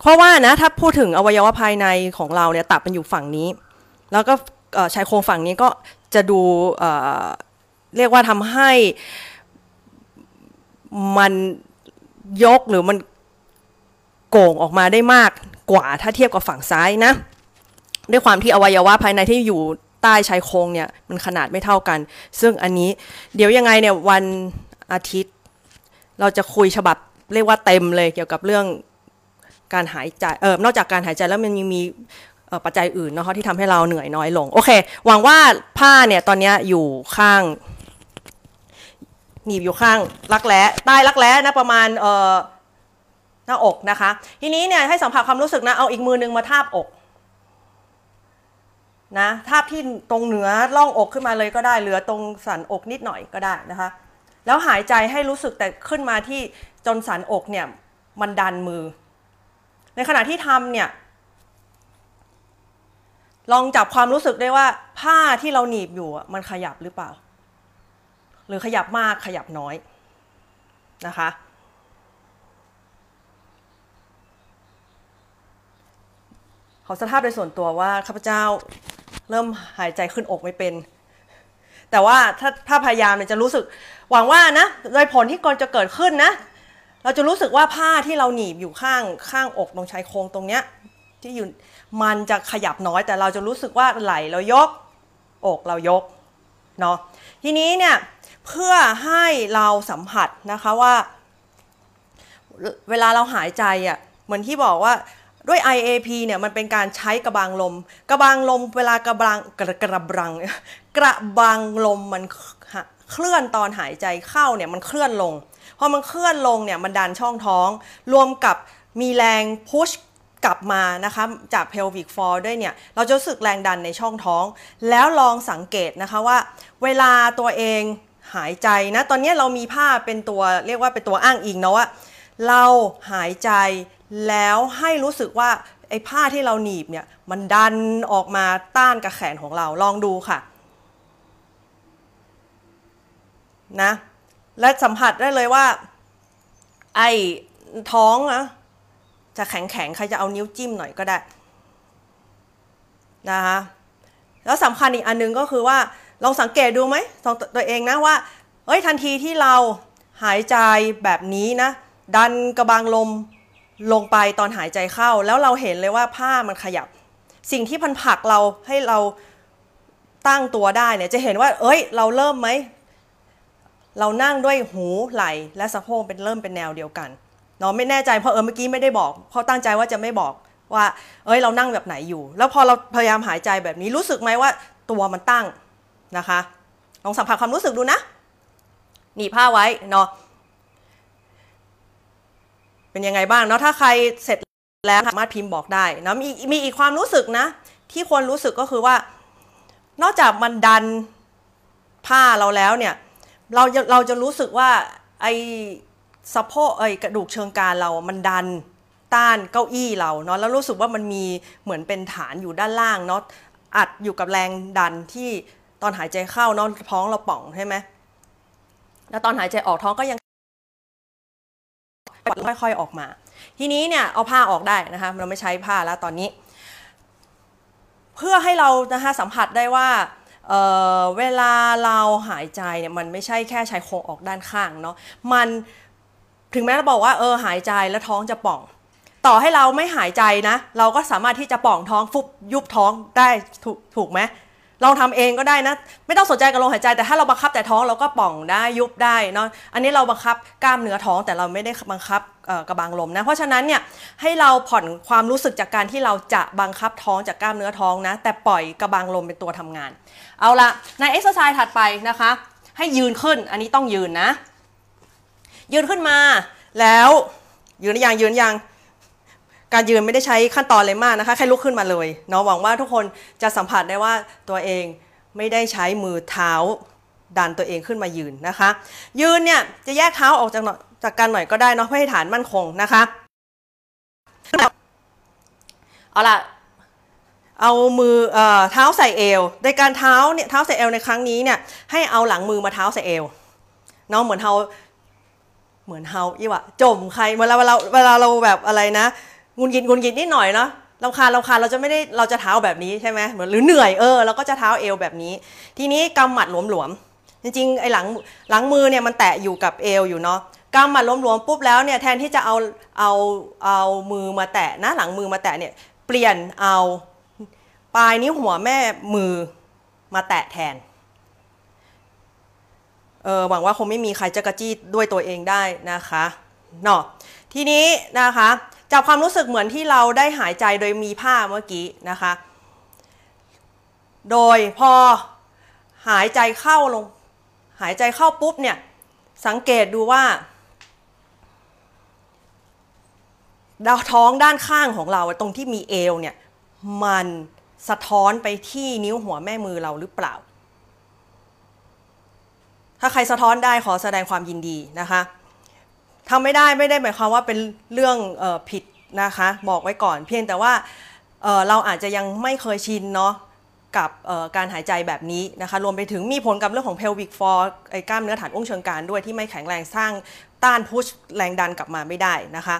Speaker 1: เพราะว่านะถ้าพูดถึงอวัยวะภายในของเราเนี่ยตับมันอยู่ฝั่งนี้ แล้วก็ชายโครงฝั่งนี้ก็จะดูเรียกว่าทำให้มันยกหรือมันโก่งออกมาได้มากกว่าถ้าเทียบกับฝั่งซ้ายนะ ด้วยความที่อวัยวะภายในที่อยู่ใต้ชายโครงเนี่ยมันขนาดไม่เท่ากัน ซึ่งอันนี้เดี๋ยวยังไงเนี่ยวันอาทิตย์ เราจะคุยฉบับเรียกว่าเต็มเลยเกี่ยวกับเรื่อง การหายใจเออนอกจากการหายใจแล้วมันยังมีปัจจัยอื่นเนาะที่ทำให้เราเหนื่อยน้อยลง โอเค หวังว่าผ้าเนี่ยตอนนี้อยู่ข้างหนีบอยู่ข้างรักแร้ใต้รักแร้นะประมาณเอ่อหน้าอกนะคะ ทีนี้เนี่ยให้สัมผัสความรู้สึกนะเอาอีกมือนึงมาทาบอกนะทาบที่ตรงเหนือล่องอกขึ้นมาเลยก็ได้เหลือตรงสันอกนิดหน่อยก็ได้นะคะ แล้วหายใจให้รู้สึกแต่ขึ้นมาที่จนสันอกเนี่ยมันดันมือ ในขณะที่ทำเนี่ย ลองจับความรู้สึกได้ว่า ผ้าที่เราหนีบอยู่มันขยับหรือเปล่า หรือขยับมากขยับน้อยนะคะ ขอสภาพโดยส่วนตัวว่าข้าพเจ้าเริ่มหายใจขึ้นอกไม่เป็น แต่ว่าถ้าถ้าพยายามเนี่ยจะรู้สึก หวังว่านะโดยผลที่ก่อนจะเกิดขึ้นนะ เราจะรู้สึกว่าผ้าที่เราหนีบอยู่ข้างข้างอกตรงชายโครงตรงเนี้ยที่อยู่มันจะขยับน้อยแต่เราจะรู้สึกว่าไหลเรายก อกเรายกเนาะทีนี้เนี่ยเพื่อให้เราสัมผัสนะคะว่า เวลาเราหายใจอะ่ะเหมือนที่บอกว่าด้วย IAP เนี่ยมันเป็นการใช้กระบังลม กระบังลมเวลากระบังกระกระบังกระบังลมมัน เคลื่อนตอนหายใจเข้าเนี่ยมันเคลื่อนลง พอมันเคลื่อนลงเนี่ยมันดันช่องท้อง รวมกับมีแรงพุชกลับมานะคะจาก pelvic floor ด้วยเนี่ย เราจะรู้สึกแรงดันในช่องท้อง แล้วลองสังเกตนะคะว่า เวลาตัวเองหายใจนะ ตอนนี้เรามีผ้าเป็นตัวเรียกว่าเป็นตัวอ้างอิงเนาะว่าเราหายใจแล้วให้รู้สึกว่าไอ้ผ้าที่เราหนีบเนี่ยมันดันออกมาต้านกับแขนของเราลองดูค่ะ นะ และสัมผัสได้เลยว่า ไอ้ท้องนะจะแข็งแข็งใครจะเอานิ้วจิ้มหน่อยก็ได้นะคะแล้วสำคัญอีกอันนึงก็คือว่าลองสังเกตดูไหมตัวเองนะว่าเอ้ยทันทีที่เราหายใจแบบนี้นะ ดันกระบังลมลงไปตอนหายใจเข้า แล้วเราเห็นเลยว่าผ้ามันขยับ สิ่งที่พันผักเราให้เราตั้งตัวได้เนี่ยจะเห็นว่า เอ้ย เราเริ่มไหม เรานั่งด้วยหูไหล่และสะโพกเป็นเริ่มเป็นแนวเดียวกันเนาะไม่แน่ใจเพราะเออเมื่อกี้ไม่ได้บอก เพราะตั้งใจว่าจะไม่บอกว่า เอ้ยเรานั่งแบบไหนอยู่ แล้วพอเราพยายามหายใจแบบนี้รู้สึกไหมว่าตัวมันตั้งนะคะลองสัมผัสความรู้สึกดูนะหนีผ้าไว้เนาะเป็นยังไงบ้างเนาะถ้าใครเสร็จแล้วสามารถพิมพ์บอกได้นะมีมีอีกความรู้สึกนะ ที่ควรรู้สึกก็คือว่า นอกจากมันดันผ้าเราแล้วเนี่ย เราจะเราจะรู้สึกว่าไอ้สะโพกไอ้กระดูกเชิงการเรา มันดันต้านเก้าอี้เราเนาะแล้วรู้สึกว่ามันมีเหมือนเป็นฐานอยู่ด้านล่างเนาะอัดอยู่กับแรงดันที่ตอนหายใจเข้าเนาะท้องเราป่องใช่ไหมแล้วตอนหายใจออกท้องก็ยังค่อยๆออกมา ทีนี้เนี่ยเอาผ้าออกได้นะคะเราไม่ใช้ผ้าแล้วตอนนี้ เพื่อให้เรานะคะสัมผัสได้ว่า เเวลาเราหายใจเนี่ยมันไม่ใช่แค่ใช้โครงออกด้านข้างเนาะมันถึงแม้เราบอกว่าเออหายใจแล้วท้องจะป่อง ต่อให้เราไม่หายใจนะ เราก็สามารถที่จะป่องท้องฟุบยุบท้องได้ถูกถูกไหมลองทำเองก็ได้นะ ไม่ต้องสนใจกับลมหายใจแต่ถ้าเราบังคับแต่ท้องเราก็ป่องได้ยุบได้เนาะอันนี้เราบังคับกล้ามเนื้อท้องแต่เราไม่ได้บังคับกระบังลมนะเพราะฉะนั้นเนี่ยให้เราผ่อนความรู้สึกจากการที่เราจะบังคับท้องจากกล้ามเนื้อท้องนะ แต่ปล่อยกระบังลมเป็นตัวทำงาน เอาละในเอ็กซ์ไซส์ถัดไปนะคะ ให้ยืนขึ้นอันนี้ต้องยืนนะ ยืนขึ้นมา แล้วยืนยังยืนยังการยืนไม่ได้ใช้ขั้นตอนเลยมากนะคะแค่ลุกขึ้นมาเลยเนาะหวังว่าทุกคนจะสัมผัสได้ว่าตัวเองไม่ได้ใช้มือเท้าดันตัวเองขึ้นมายืนนะคะ ยืนเนี่ยจะแยกเท้าออกจากจากกันหน่อยก็ได้เนาะเพื่อให้ฐานมั่นคงนะคะเอาล่ะ เอามือเอ่อเท้าใส่เอวในการเท้าเนี่ยเท้าใส่เอวในครั้งนี้เนี่ยให้เอาหลังมือมาเท้าใส่เอวเนาะเหมือนเท้าเหมือนเฮาอีวะจมใครเวลาเวลาเวลาเราแบบอะไรนะงุนกินงุนกินนิดหน่อยเนาะเราคาเราคาเราจะไม่ได้เราจะเท้าแบบนี้ใช่ไหมเหมือนหรือเหนื่อยเออเราก็จะเท้าเอวแบบนี้ ทีนี้กำหมัดหลวมๆจริงๆไอ้หลังหลังมือเนี่ยมันแตะอยู่กับเอวอยู่เนาะกำหมัดหลวมๆปุ๊บแล้วเนี่ยแทนที่จะเอาเอาเอามือมาแตะนะหลังมือมาแตะเนี่ยเปลี่ยนเอา ปลายนิ้วหัวแม่มือมาแตะแทน เออหวังว่าคงไม่มีใครจะกระจี้ด้วยตัวเองได้นะคะเนาะทีนี้นะคะจับความรู้สึกเหมือนที่เราได้หายใจโดยมีผ้าเมื่อกี้นะคะ โดยพอหายใจเข้าลง หายใจเข้าปุ๊บเนี่ยสังเกตดูว่าดาวท้องด้านข้างของเราตรงที่มีเอวเนี่ยมัน สะท้อนไปที่นิ้วหัวแม่มือเราหรือเปล่า ถ้าใครสะท้อนได้ขอแสดงความยินดีนะคะทำไม่ได้ไม่ได้หมายความว่าเป็นเรื่องออผิดนะคะ บอกไว้ก่อนเพียงแต่ว่าเเราอาจจะยังไม่เคยชินเนาะกับการหายใจแบบนี้นะคะรวมไปถึงมีผลกับเรื่องของ pelvic floor ไอ้กล้ามเนื้อฐานอุ้งเชิงการด้วยที่ไม่แข็งแรงสร้างต้านพุชแรงดันกลับมาไม่ได้นะคะ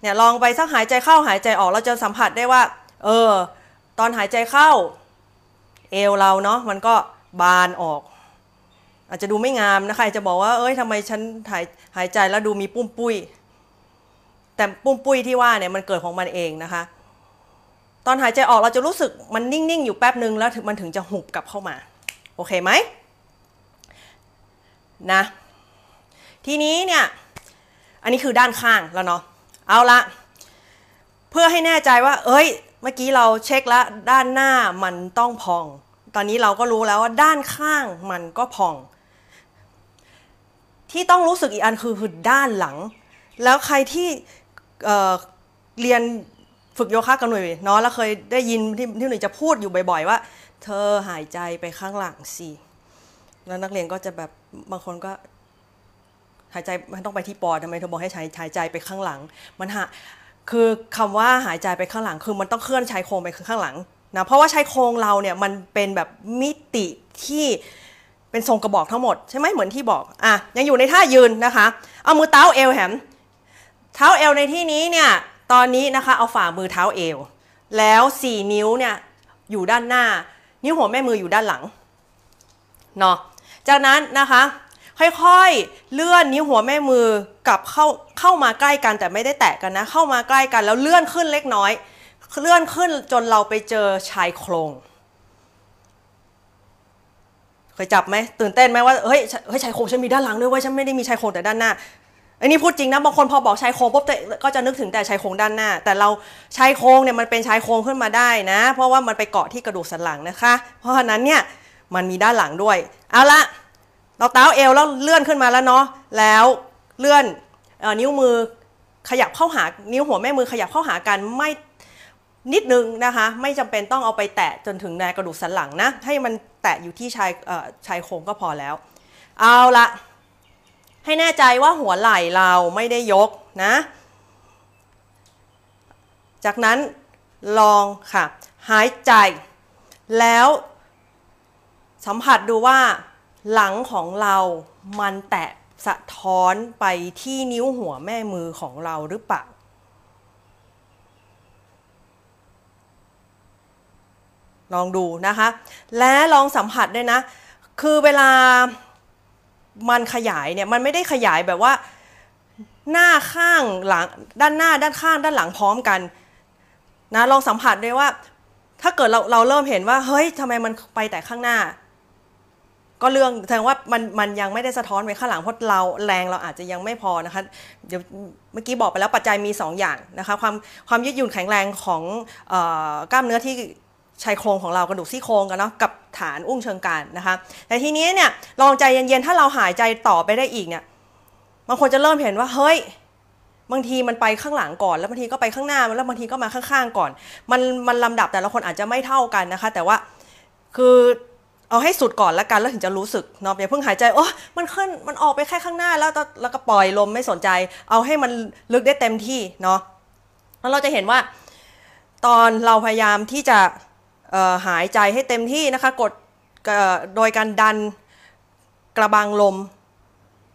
Speaker 1: เนี่ยลองไปสักหายใจเข้าหายใจออกเราจะสัมผัสได้ว่าเออ ตอนหายใจเข้า เอวเราเนาะมันก็บานออก อาจจะดูไม่งามนะใครจะบอกว่า เอ้ยทำไมฉันหายหายใจแล้วดูมีปุ้มปุ้ยแต่ปุ้มปุ้ยที่ว่าเนี่ยมันเกิดของมันเองนะคะ ตอนหายใจออกเราจะรู้สึกมันนิ่งๆอยู่แป๊บหนึ่งแล้วมันถึงจะหุบกลับเข้ามา โอเคไหมนะ ทีนี้เนี่ยอันนี้คือด้านข้างแล้วเนาะเอาละเพื่อให้แน่ใจว่า เอ้ย เมื่อกี้เราเช็คแล้วด้านหน้ามันต้องพอง ตอนนี้เราก็รู้แล้วว่าด้านข้างมันก็พอง ที่ต้องรู้สึกอีกอันคือคือด้านหลัง แล้วใครที่เเรียนฝึกโยคะกับหนุ่ยเนาะแล้วเคยได้ยินที่ที่หนุ่ยจะพูดอยู่บ่อย ๆ ว่า เธอหายใจไปข้างหลังสิแล้วนักเรียนก็จะแบบบางคนก็หายใจมันต้องไปที่ปอดทำไมเธอบอกให้ใช้หายใจไปข้างหลัง มันหา คือคำว่าหายใจไปข้างหลังคือมันต้องเคลื่อนชายโครงไปข้างหลังนะเพราะว่าชายโครงเราเนี่ยมันเป็นแบบมิติที่เป็นทรงกระบอกทั้งหมดใช่ไหมเหมือนที่บอกอะยังอยู่ในท่ายืนนะคะเอามือเท้าเอวแหมเท้าเอวในที่นี้เนี่ยตอนนี้นะคะเอาฝ่ามือเท้าเอว แล้ว 4 นิ้วเนี่ยอยู่ด้านหน้า นิ้วหัวแม่มืออยู่ด้านหลังเนาะจากนั้นนะคะ ค่อยๆ เลื่อนนิ้วหัวแม่มือกลับเข้าเข้ามาใกล้กันแต่ไม่ได้แตะกันนะ เข้ามาใกล้กันแล้วเลื่อนขึ้นเล็กน้อย เลื่อนขึ้นจนเราไปเจอชายโครงเคยจับไหมตื่นเต้นไหมว่าเฮ้ยเฮ้ยชายโครงฉันมีด้านหลังด้วยว่าฉันไม่ได้มีชายโครงแต่ด้านหน้าอันนี้พูดจริงนะบางคนพอบอกชายโครงปุ๊บก็จะนึกถึงแต่ชายโครงด้านหน้า แต่เราชายโครงเนี่ยมันเป็นชายโครงขึ้นมาได้นะ เพราะว่ามันไปเกาะที่กระดูกสันหลังนะคะ เพราะฉะนั้นเนี่ยมันมีด้านหลังด้วยเอาละ เราเท้าเอวแล้วเลื่อนขึ้นมาแล้วเนาะแล้วเลื่อนนิ้วมือขยับเข้าหานิ้วหัวแม่มือขยับเข้าหากันไม่นิดนึงนะคะ ไม่จำเป็นต้องเอาไปแตะจนถึงในกระดูกสันหลังนะ ให้มันแตะอยู่ที่ชายชายโครงก็พอแล้ว เอาละให้แน่ใจว่าหัวไหล่เราไม่ได้ยกนะ จากนั้นลองค่ะ หายใจ แล้วสัมผัสดูว่า หลังของเรามันแตะสะท้อนไปที่นิ้วหัวแม่มือของเราหรือเปล่า ลองดูนะคะ และลองสัมผัสด้วยนะ คือเวลามันขยายเนี่ย มันไม่ได้ขยายแบบว่า หน้าข้างหลังด้านหน้าด้านข้างด้านหลังพร้อมกันนะลองสัมผัสด้วยว่า ถ้าเกิดเราเราเริ่มเห็นว่า เฮ้ยทำไมมันไปแต่ข้างหน้า ก็เรื่องแสดงว่ามันมันยังไม่ได้สะท้อนไปข้างหลังเพราะเราแรงเราอาจจะยังไม่พอนะคะเดี๋ยวเมื่อกี้บอกไปแล้วปัจจัยมี 2 อย่างนะคะความความยืดหยุ่นแข็งแรงของออกล้ามเนื้อที่ชายโครงของเรากระดูกซี่โครงกันเนาะกับฐานอุ้งเชิงกรานนะคะแต่ทีนี้เนี่ยลองใจเย็นๆถ้าเราหายใจต่อไปได้อีกเนี่ยบางคนจะเริ่มเห็นว่าเฮ้ยบางทีมันไปข้างหลังก่อน แล้วบางทีก็ไปข้างหน้าแล้วบางทีก็มาข้างๆก่อน มันมันลำดับแต่ละคนอาจจะไม่เท่ากันนะคะ แต่ว่าคือ เอาให้สุดก่อนแล้วกันแล้วถึงจะรู้สึกเนาะอย่าเพิ่งหายใจโอ้มันขึ้นมันออกไปแค่ข้างหน้าแล้วแล้วก็ปล่อยลมไม่สนใจ เอาให้มันลึกได้เต็มที่เนาะแล้วเราจะเห็นว่า ตอนเราพยายามที่จะหายใจให้เต็มที่นะคะกดโดยการดันกระบังลม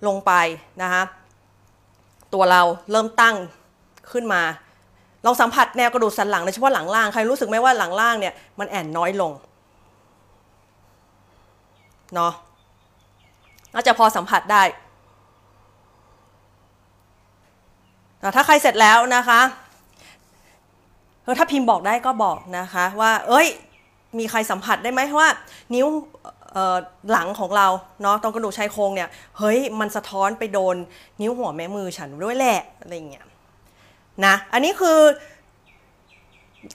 Speaker 1: ลงไปนะคะตัวเราเริ่มตั้งขึ้นมาลองสัมผัสแนวกระดูกสันหลังโดยเฉพาะหลังล่างใครรู้สึกไหมว่าหลังล่างเนี่ยมันแอนน้อยลง เนาะน่าจะพอสัมผัสได้แต่ถ้าใครเสร็จแล้วนะคะเออถ้าพิมพ์บอกได้ก็บอกนะคะว่า เอ้ย มีใครสัมผัสได้ไหมว่านิ้วหลังของเราเนาะตรงกระดูกชายโครงเนี่ยเฮ้ยมันสะท้อนไปโดนนิ้วหัวแม่มือฉันด้วยแหละอะไรเงี้ยนะอันนี้คือ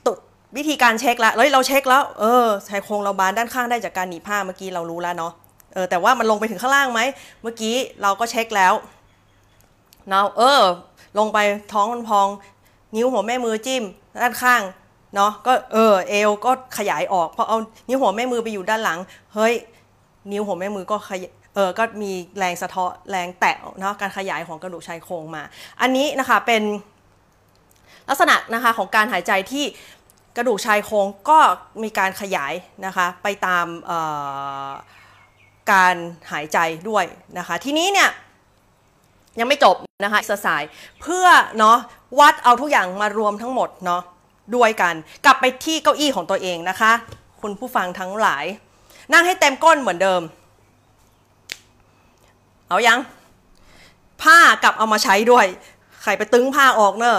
Speaker 1: ตุ วิธีการเช็คละเฮ้ยเราเช็คแล้ว เออชายโครงเราบานด้านข้างได้จากการหนีผ้าเมื่อกี้เรารู้แล้วเนาะ เออแต่ว่ามันลงไปถึงข้างล่างไหม เมื่อกี้เราก็เช็คแล้วเนาะเออ ลงไปท้องมันพอง นิ้วหัวแม่มือจิ้มด้านข้างเนาะก็เออเอวก็ขยายออกพอเอานิ้วหัวแม่มือไปอยู่ด้านหลัง เฮ้ย นิ้วหัวแม่มือก็ขยเออก็มีแรงสะท้อแรงแตะเนาะการขยายของกระดูกชายโครงมา อันนี้นะคะเป็นลักษณะนะคะของการหายใจที่ กระดูกชายโครงก็มีการขยายนะคะไปตามการหายใจด้วยนะคะทีนี้เนี่ยยังไม่จบนะคะเอ็กซ์ไซส์เพื่อเนาะวัดเอาทุกอย่างมารวมทั้งหมดเนาะด้วยกันกลับไปที่เก้าอี้ของตัวเองนะคะ คุณผู้ฟังทั้งหลาย นั่งให้เต็มก้นเหมือนเดิม เอายัง ผ้ากลับเอามาใช้ด้วย ใครไปตึงผ้าออกเนอะ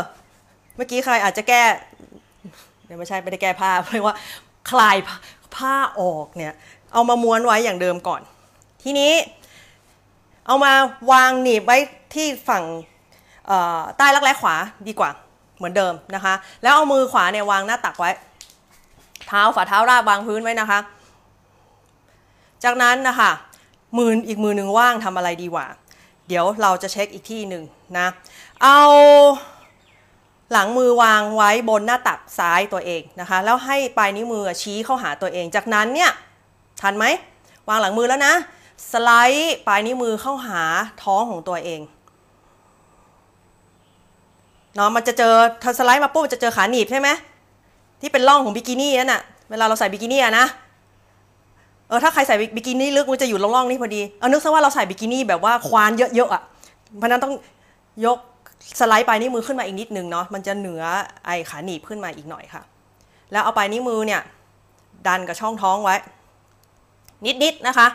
Speaker 1: เมื่อกี้ใครอาจจะแก้ เดี๋ยวไม่ใช่ไม่ได้แก้ผ้าเพราะว่าคลายผ้าออกเนี่ยเอามาม้วนไว้อย่างเดิมก่อน ทีนี้เอามาวางหนีบไว้ที่ฝั่งใต้รักแร้ขวาดีกว่าเหมือนเดิมนะคะ แล้วเอามือขวาเนี่ยวางหน้าตักไว้ เท้าฝ่าเท้าราบวางพื้นไว้นะคะ จากนั้นนะคะมืออีกมือหนึ่งว่างทำอะไรดีกว่า เดี๋ยวเราจะเช็คอีกที่หนึ่งนะ เอา หลังมือวางไว้บนหน้าตักซ้ายตัวเองนะคะ แล้วให้ปลายนิ้วมือชี้เข้าหาตัวเอง จากนั้นเนี่ยทันไหมวางหลังมือแล้วนะ สไลด์ปลายนิ้วมือเข้าหาท้องของตัวเองเนาะมันจะเจอทันสไลด์มาปุ๊บจะเจอขาหนีบใช่ไหมที่เป็นร่องของบิกินี่นั่นน่ะเวลาเราใส่บิกินี่อะนะเออถ้าใครใส่บิกินี่ลึกมันจะอยู่ร่องๆนี่พอดี เอานึกซะว่าเราใส่บิกินี่แบบว่าคว้านเยอะๆอะเพราะนั้นต้องยก สไลด์ปลายนิ้วมือขึ้นมาอีกนิดนึงเนาะมันจะเหนือไอ้ขาหนีบขึ้นมาอีกหน่อยค่ะ แล้วเอาปลายนิ้วมือเนี่ยดันกับช่องท้องไว้ นิดๆนะคะ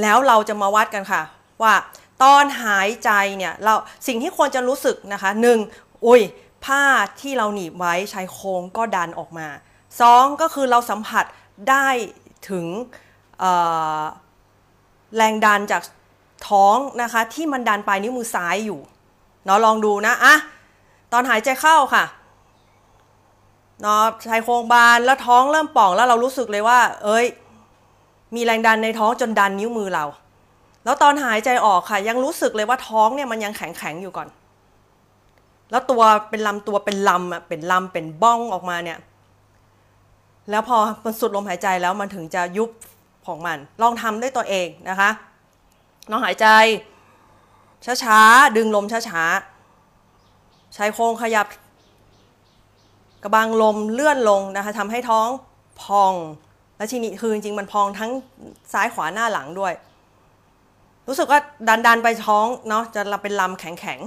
Speaker 1: แล้วเราจะมาวัดกันค่ะ ว่าตอนหายใจเนี่ยเราสิ่งที่ควรจะรู้สึกนะคะหนึ่งอุ้ยผ้าที่เราหนีบไว้ชายโครงก็ดันออกมาสองก็คือเราสัมผัสได้ถึงแรงดันจากท้องนะคะที่มันดันปลายนิ้วมือซ้ายอยู่ เนาะลองดูนะอะตอนหายใจเข้าค่ะเนาะชายโครงบานแล้วท้องเริ่มป่องแล้วเรารู้สึกเลยว่า เอ้ย มีแรงดันในท้องจนดันนิ้วมือเรา แล้วตอนหายใจออกค่ะ ยังรู้สึกเลยว่าท้องเนี่ยมันยังแข็งแข็งอยู่ก่อน แล้วตัวเป็นลำตัวเป็นลำอะเป็นลำเป็นบ้องออกมาเนี่ย แล้วพอมันสุดลมหายใจแล้วมันถึงจะยุบของมัน ลองทำด้วยตัวเองนะคะลองหายใจ ช้าๆ ดึงลมช้าๆใช้โครงขยับ กระบังลมเลื่อนลงนะคะทำให้ท้องพอง และทีนี้คือจริงๆมันพองทั้งซ้ายขวาหน้าหลังด้วย รู้สึกว่าดันดันไปท้องเนาะจะเป็นลำแข็งแข็ง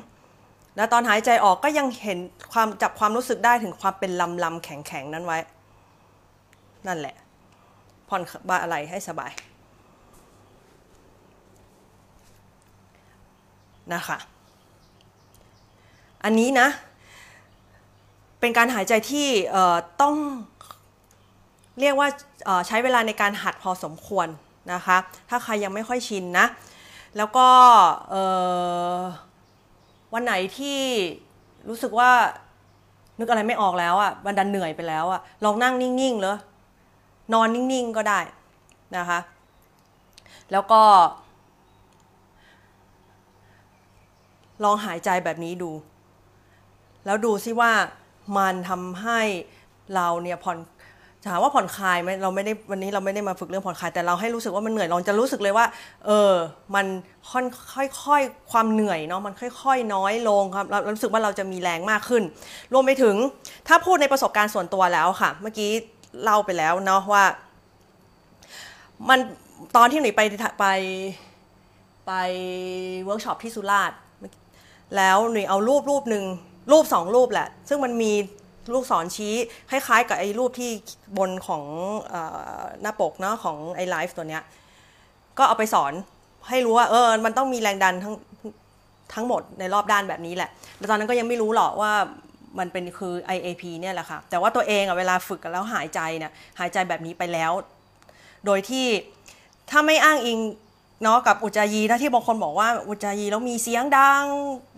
Speaker 1: แล้วตอนหายใจออกก็ยังเห็นความจับความรู้สึกได้ถึงความเป็นลำลำแข็งแข็งนั้นไว้ นั่นแหละผ่อนบาอะไรให้สบาย นะคะ อันนี้นะ เป็นการหายใจที่ต้องเรียกว่าใช้เวลาในการหัดพอสมควรนะคะ ถ้าใครยังไม่ค่อยชินนะ แล้วก็วันไหนที่รู้สึกว่านึกอะไรไม่ออกแล้วอะบันดันเหนื่อยไปแล้วอะ ลองนั่งนิ่งๆเลยนอนนิ่งๆก็ได้นะคะ แล้วก็ ลองหายใจแบบนี้ดู แล้วดูซิว่ามันทำให้เราเนี่ยผ่อนถามว่าผ่อนคลายไหมเราไม่ได้วันนี้เราไม่ได้มาฝึกเรื่องผ่อนคลายแต่เราให้รู้สึกว่ามันเหนื่อยเราจะรู้สึกเลยว่า เออ มันค่อยๆความเหนื่อยเนาะมันค่อยๆ น้อยลงครับเรารู้สึกว่าเราจะมีแรงมากขึ้น รวมไปถึงถ้าพูดในประสบการณ์ส่วนตัวแล้วค่ะ เมื่อกี้เล่าไปแล้วเนาะว่า มันตอนที่หนูไปไปไปเวิร์กช็อปที่สุราษฎร์ แล้วหนูเอารูปรูปหนึ่งรูปสองรูปแหละ ซึ่งมันมีลูกศรชี้คล้ายๆ กับไอ้รูปที่บนของหน้าปกเนาะของไอ้ไลฟ์ตัวเนี้ยก็เอาไปสอนให้รู้ว่าเออมันต้องมีแรงดันทั้งทั้งหมดในรอบด้านแบบนี้แหละแล้วตอนนั้นก็ยังไม่รู้หรอกว่ามันเป็นคือ IAP เนี่ยแหละค่ะ แต่ว่าตัวเองอะเวลาฝึกแล้วหายใจเนี่ยหายใจแบบนี้ไปแล้ว โดยที่ถ้าไม่อ้างอิง เนาะกับอุจจายีนะที่บางคนบอกว่าอุจจายีแล้วมีเสียงดัง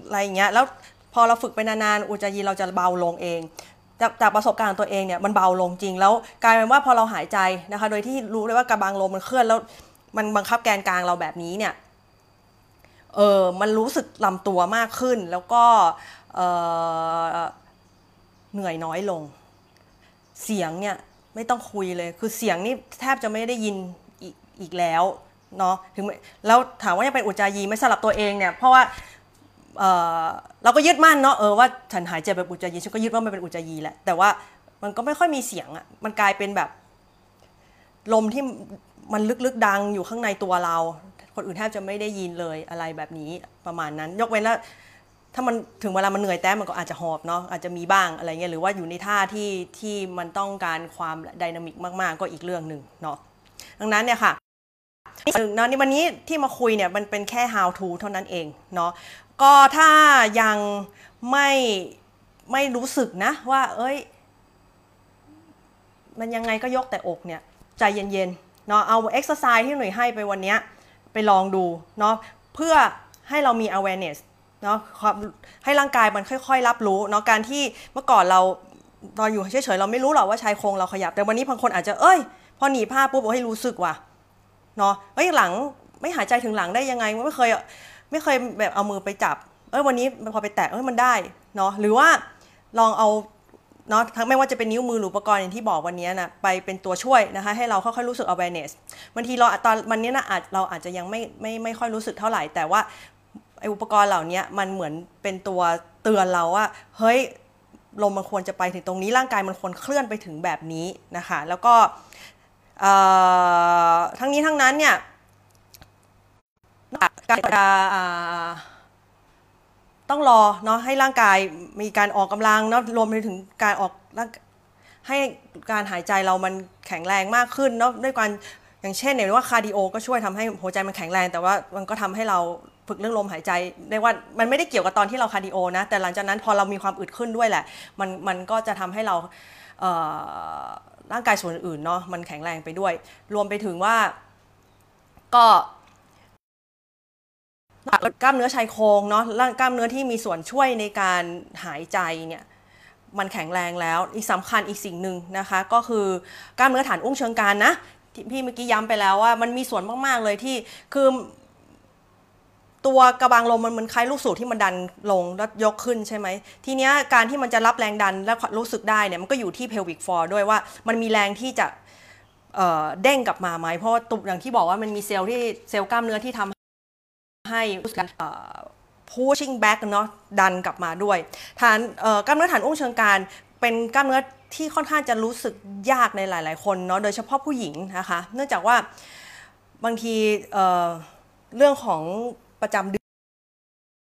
Speaker 1: อะไรอย่างเงี้ยแล้วพอเราฝึกไปนานๆอุจจายีเราจะเบาลงเองจากจากประสบการณ์ตัวเองเนี่ยมันเบาลงจริงแล้วกลายเป็นว่าพอเราหายใจนะคะ โดยที่รู้เลยว่ากระบังลมมันเคลื่อนแล้วมันบังคับแกนกลางเราแบบนี้เนี่ยเออมันรู้สึกลำตัวมากขึ้น แล้วก็เเหนื่อยน้อยลง เสียงเนี่ยไม่ต้องคุยเลย คือเสียงนี่แทบจะไม่ได้ยินออีกแล้ว เนาะถึงแล้วถามว่ายังเป็นอุจจายีไม่สลับตัวเองเนี่ยเพราะว่าเราก็ยึดมั่นเนาะเออว่าฉันหายใจแบบอุจจายีฉันก็ยึดว่ามันเป็นอุจจายีแหละแต่ว่ามันก็ไม่ค่อยมีเสียงอะ่ะมันกลายเป็นแบบ ลมที่มันลึกๆดังอยู่ข้างในตัวเรา คนอื่นแทบจะไม่ได้ยินเลยอะไรแบบนี้ประมาณนั้น ยกเว้นแล้วถ้ามันถึงเวลามันเหนื่อยแต้มันก็อาจจะหอบเนาะอาจจะมีบ้างอะไรเงี้ยหรือว่าอยู่ในท่าที่ที่มันต้องการความ dynamic มาก ๆ ก็อีกเรื่องหนึ่งเนาะดังนั้นเนี่ยค่ะ เนาะในวันนี้ที่มาคุยเนี่ยมันเป็นแค่ how to เท่านั้นเองเนาะก็ถ้ายังไม่ไม่รู้สึกนะว่า เอ้ย มันยังไงก็ยกแต่อกเนี่ย ใจเย็นๆเนาะเอา exercise ที่หนูให้ไปวันนี้ไปลองดูเนาะเพื่อให้เรามี awareness เนาะให้ร่างกายมันค่อยๆ รับรู้เนาะการที่เมื่อก่อนเราตอนอยู่เฉยๆเราไม่รู้หรอกว่าชายโครงเราขยับ แต่วันนี้บางคนอาจจะเอ้ย พอหนีผ้าปุ๊บให้รู้สึกว่ะ เนาะเฮ้ยหลังไม่หายใจถึงหลังได้ยังไงไม่เคยไม่เคยแบบเอามือไปจับ เอ้ยวันนี้พอไปแตะเอ้ยมันได้เนาะหรือว่าลองเอาเนาะทั้งไม่ว่าจะเป็นนิ้วมือหรืออุปกรณ์อย่างที่บอกวันนี้นะไปเป็นตัวช่วยนะคะให้เราค่อยๆรู้สึก awareness บางทีเราตอนวันนี้นะอาจเราอาจจะยังไม่ไม่ไม่ค่อยรู้สึกเท่าไหร่ แต่ว่าไออุปกรณ์เหล่านี้มันเหมือนเป็นตัวเตือนเราว่าเฮ้ยลมมันควรจะไปถึงตรงนี้ร่างกายมันควรเคลื่อนไปถึงแบบนี้นะคะ แล้วก็ ทั้งนี้ทั้งนั้นเนี่ยการจะต้องรอเนาะให้ร่างกายมีการออกกำลังเนาะรวมไปถึงการออกให้การหายใจเรามันแข็งแรงมากขึ้นเนาะด้วยการอย่างเช่นเนี่ยว่าคาร์ดิโอก็ช่วยทำให้หัวใจมันแข็งแรง แต่ว่ามันก็ทำให้เราฝึกเรื่องลมหายใจได้ว่ามันไม่ได้เกี่ยวกับตอนที่เราคาร์ดิโอนะแต่หลังจากนั้นพอเรามีความอึดขึ้นด้วยแหละ มันมันก็จะทำให้เรา ร่างกายส่วนอื่นเนาะมันแข็งแรงไปด้วย รวมไปถึงว่าก็กล้ามเนื้อชายโครงเนาะร่างกล้ามเนื้อที่มีส่วนช่วยในการหายใจเนี่ยมันแข็งแรงแล้ว อีกสำคัญอีกสิ่งหนึ่งนะคะ ก็คือกล้ามเนื้อฐานอุ้งเชิงการนะพี่เมื่อกี้ย้ำไปแล้วว่ามันมีส่วนมาก ๆ เลยที่คือ ตัวกระบังลมมันเหมือนคล้ายลูกสูบที่มันดันลงแล้วยกขึ้นใช่ไหมทีเนี้ยการที่มันจะรับแรงดันและรู้สึกได้เนี่ยมันก็อยู่ที่ pelvic floor ด้วยว่ามันมีแรงที่จะเด้งกลับมาไหมเพราะตุกอย่างที่บอกว่ามันมีเซลล์ที่เซลล์กล้ามเนื้อที่ทำให้ pushing back เนาะดันกลับมาด้วยฐานกล้ามเนื้อฐานอุ้งเชิงการเป็นกล้ามเนื้อที่ค่อนข้างจะรู้สึกยากในหลาย ๆ คนเนาะโดยเฉพาะผู้หญิงนะคะ เนื่องจากว่าบางทีเเรื่องของ ประจำเดือน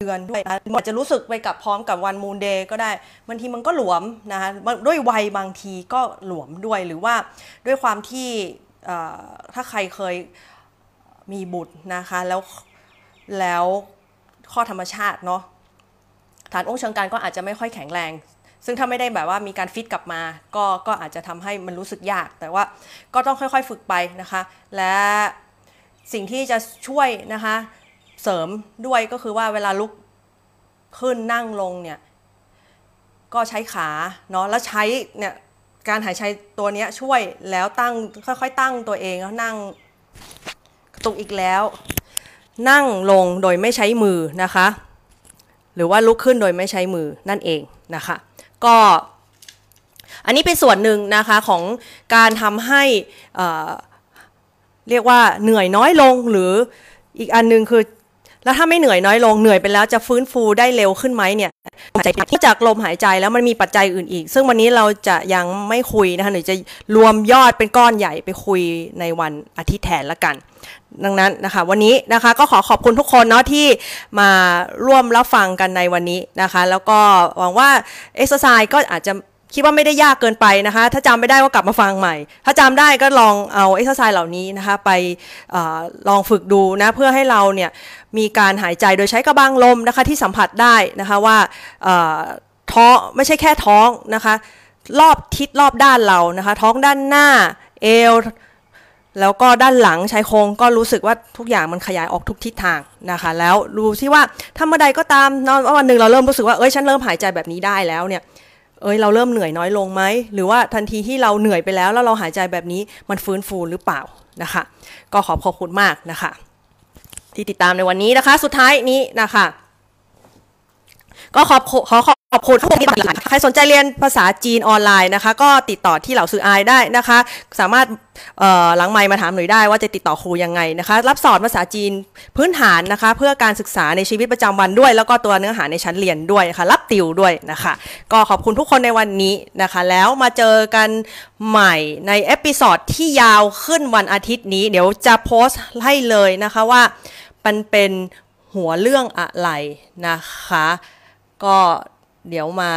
Speaker 1: เดือนด้วยนะอาจจะรู้สึกไปกับพร้อมกับวันมูนเดย์ก็ได้บางทีมันก็หลวมนะคะด้วยวัยบางทีก็หลวมด้วยหรือว่าด้วยความที่ถ้าใครเคยมีบุตรนะคะแล้วแล้วข้อธรรมชาติเนาะฐานองค์เชิงการก็อาจจะไม่ค่อยแข็งแรง ซึ่งถ้าไม่ได้แบบว่ามีการฟิตกลับมา ก็ก็อาจจะทำให้มันรู้สึกยาก แต่ว่าก็ต้องค่อยๆฝึกไปนะคะ และสิ่งที่จะช่วยนะคะ เสริมด้วยก็คือว่าเวลาลุกขึ้นนั่งลงเนี่ย ก็ใช้ขาเนาะแล้วใช้เนี่ยการหายใจตัวนี้ช่วยแล้วตั้งค่อยๆตั้งตัวเองแล้วนั่งตกอีกแล้ว นั่งลงโดยไม่ใช้มือนะคะ หรือว่าลุกขึ้นโดยไม่ใช้มือนั่นเองนะคะ ก็อันนี้เป็นส่วนหนึ่งนะคะของการทำให้เรียกว่าเหนื่อยน้อยลงหรืออีกอันนึงคือ แล้วถ้าไม่เหนื่อยน้อยลงเหนื่อยไปแล้วจะฟื้นฟูได้เร็วขึ้นไหมเนี่ยหายใจจากลมหายใจแล้วมันมีปัจจัยอื่นอีก ซึ่งวันนี้เราจะยังไม่คุยนะคะหรือจะรวมยอดเป็นก้อนใหญ่ไปคุยในวันอาทิตย์แทนละกัน ดังนั้นนะคะ วันนี้นะคะก็ขอขอบคุณทุกคนเนาะที่มาร่วมรับฟังกันในวันนี้นะคะ แล้วก็หวังว่าเอ็กซ์ไซส์ก็อาจจะ คิดว่าไม่ได้ยากเกินไปนะคะ ถ้าจำไม่ได้ก็กลับมาฟังใหม่ ถ้าจำได้ก็ลองเอาเอ็กซ์ไซส์เหล่านี้นะคะไปอลองฝึกดูนะเพื่อให้เราเนี่ยมีการหายใจโดยใช้กระบังลมนะคะที่สัมผัสได้นะคะว่าท้องไม่ใช่แค่ท้องนะคะ รอบทิศรอบด้านเรานะคะ ท้องด้านหน้าเอวแล้วก็ด้านหลังชายโครงก็รู้สึกว่าทุกอย่างมันขยายออกทุกทิศทางนะคะ แล้วดูซิว่าถ้าเมื่อใดก็ตามนอนวันหนึ่งเราเริ่มรู้สึกว่าเอ้ยฉันเริ่มหายใจแบบนี้ได้แล้วเนี่ย เอ้ยเราเริ่มเหนื่อยน้อยลงไหมหรือว่าทันทีที่เราเหนื่อยไปแล้วแล้วเราหายใจแบบนี้มันฟื้นฟูหรือเปล่านะคะ ก็ขอบขอบคุณมากนะคะ ที่ติดตามในวันนี้นะคะ สุดท้ายนี้นะคะ ก็ขอบขอขอบคุณทุกคนที่ติดตามใครสนใจเรียนภาษาจีนออนไลน์นะคะ ก็ติดต่อที่เหล่าซื้ออายได้นะคะ สามารถหลังไมค์มาถามหน่อยได้ว่าจะติดต่อครูยังไงนะคะ รับสอนภาษาจีนพื้นฐานนะคะ เพื่อการศึกษาในชีวิตประจำวันด้วย แล้วก็ตัวเนื้อหาในชั้นเรียนด้วยนะคะรับติวด้วยนะคะ ก็ขอบคุณทุกคนในวันนี้นะคะ แล้วมาเจอกันใหม่ในเอพิซอดที่ยาวขึ้นวันอาทิตย์นี้ เดี๋ยวจะโพสต์ให้เลยนะคะว่ามันเป็นหัวเรื่องอะไรนะคะ ก็เดี๋ยวมา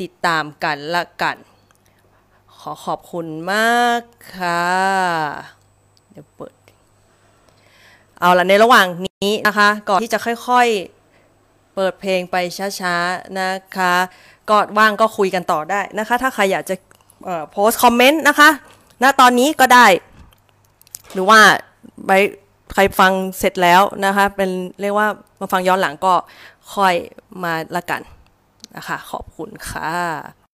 Speaker 1: ติดตามกันละกัน ขอขอบคุณมากค่ะ เดี๋ยวเปิด เอาละในระหว่างนี้นะคะ ก่อนที่จะค่อยๆ เปิดเพลงไปช้าๆ นะคะก็ว่างก็คุยกันต่อได้นะคะ ถ้าใครอยากจะโพสคอมเมนต์นะคะณตอนนี้ก็ได้ หรือว่าไป ใครฟังเสร็จแล้วนะคะ เป็นเรียกว่ามาฟังย้อนหลังก็ค่อยมาละกันนะคะ ขอบคุณค่ะ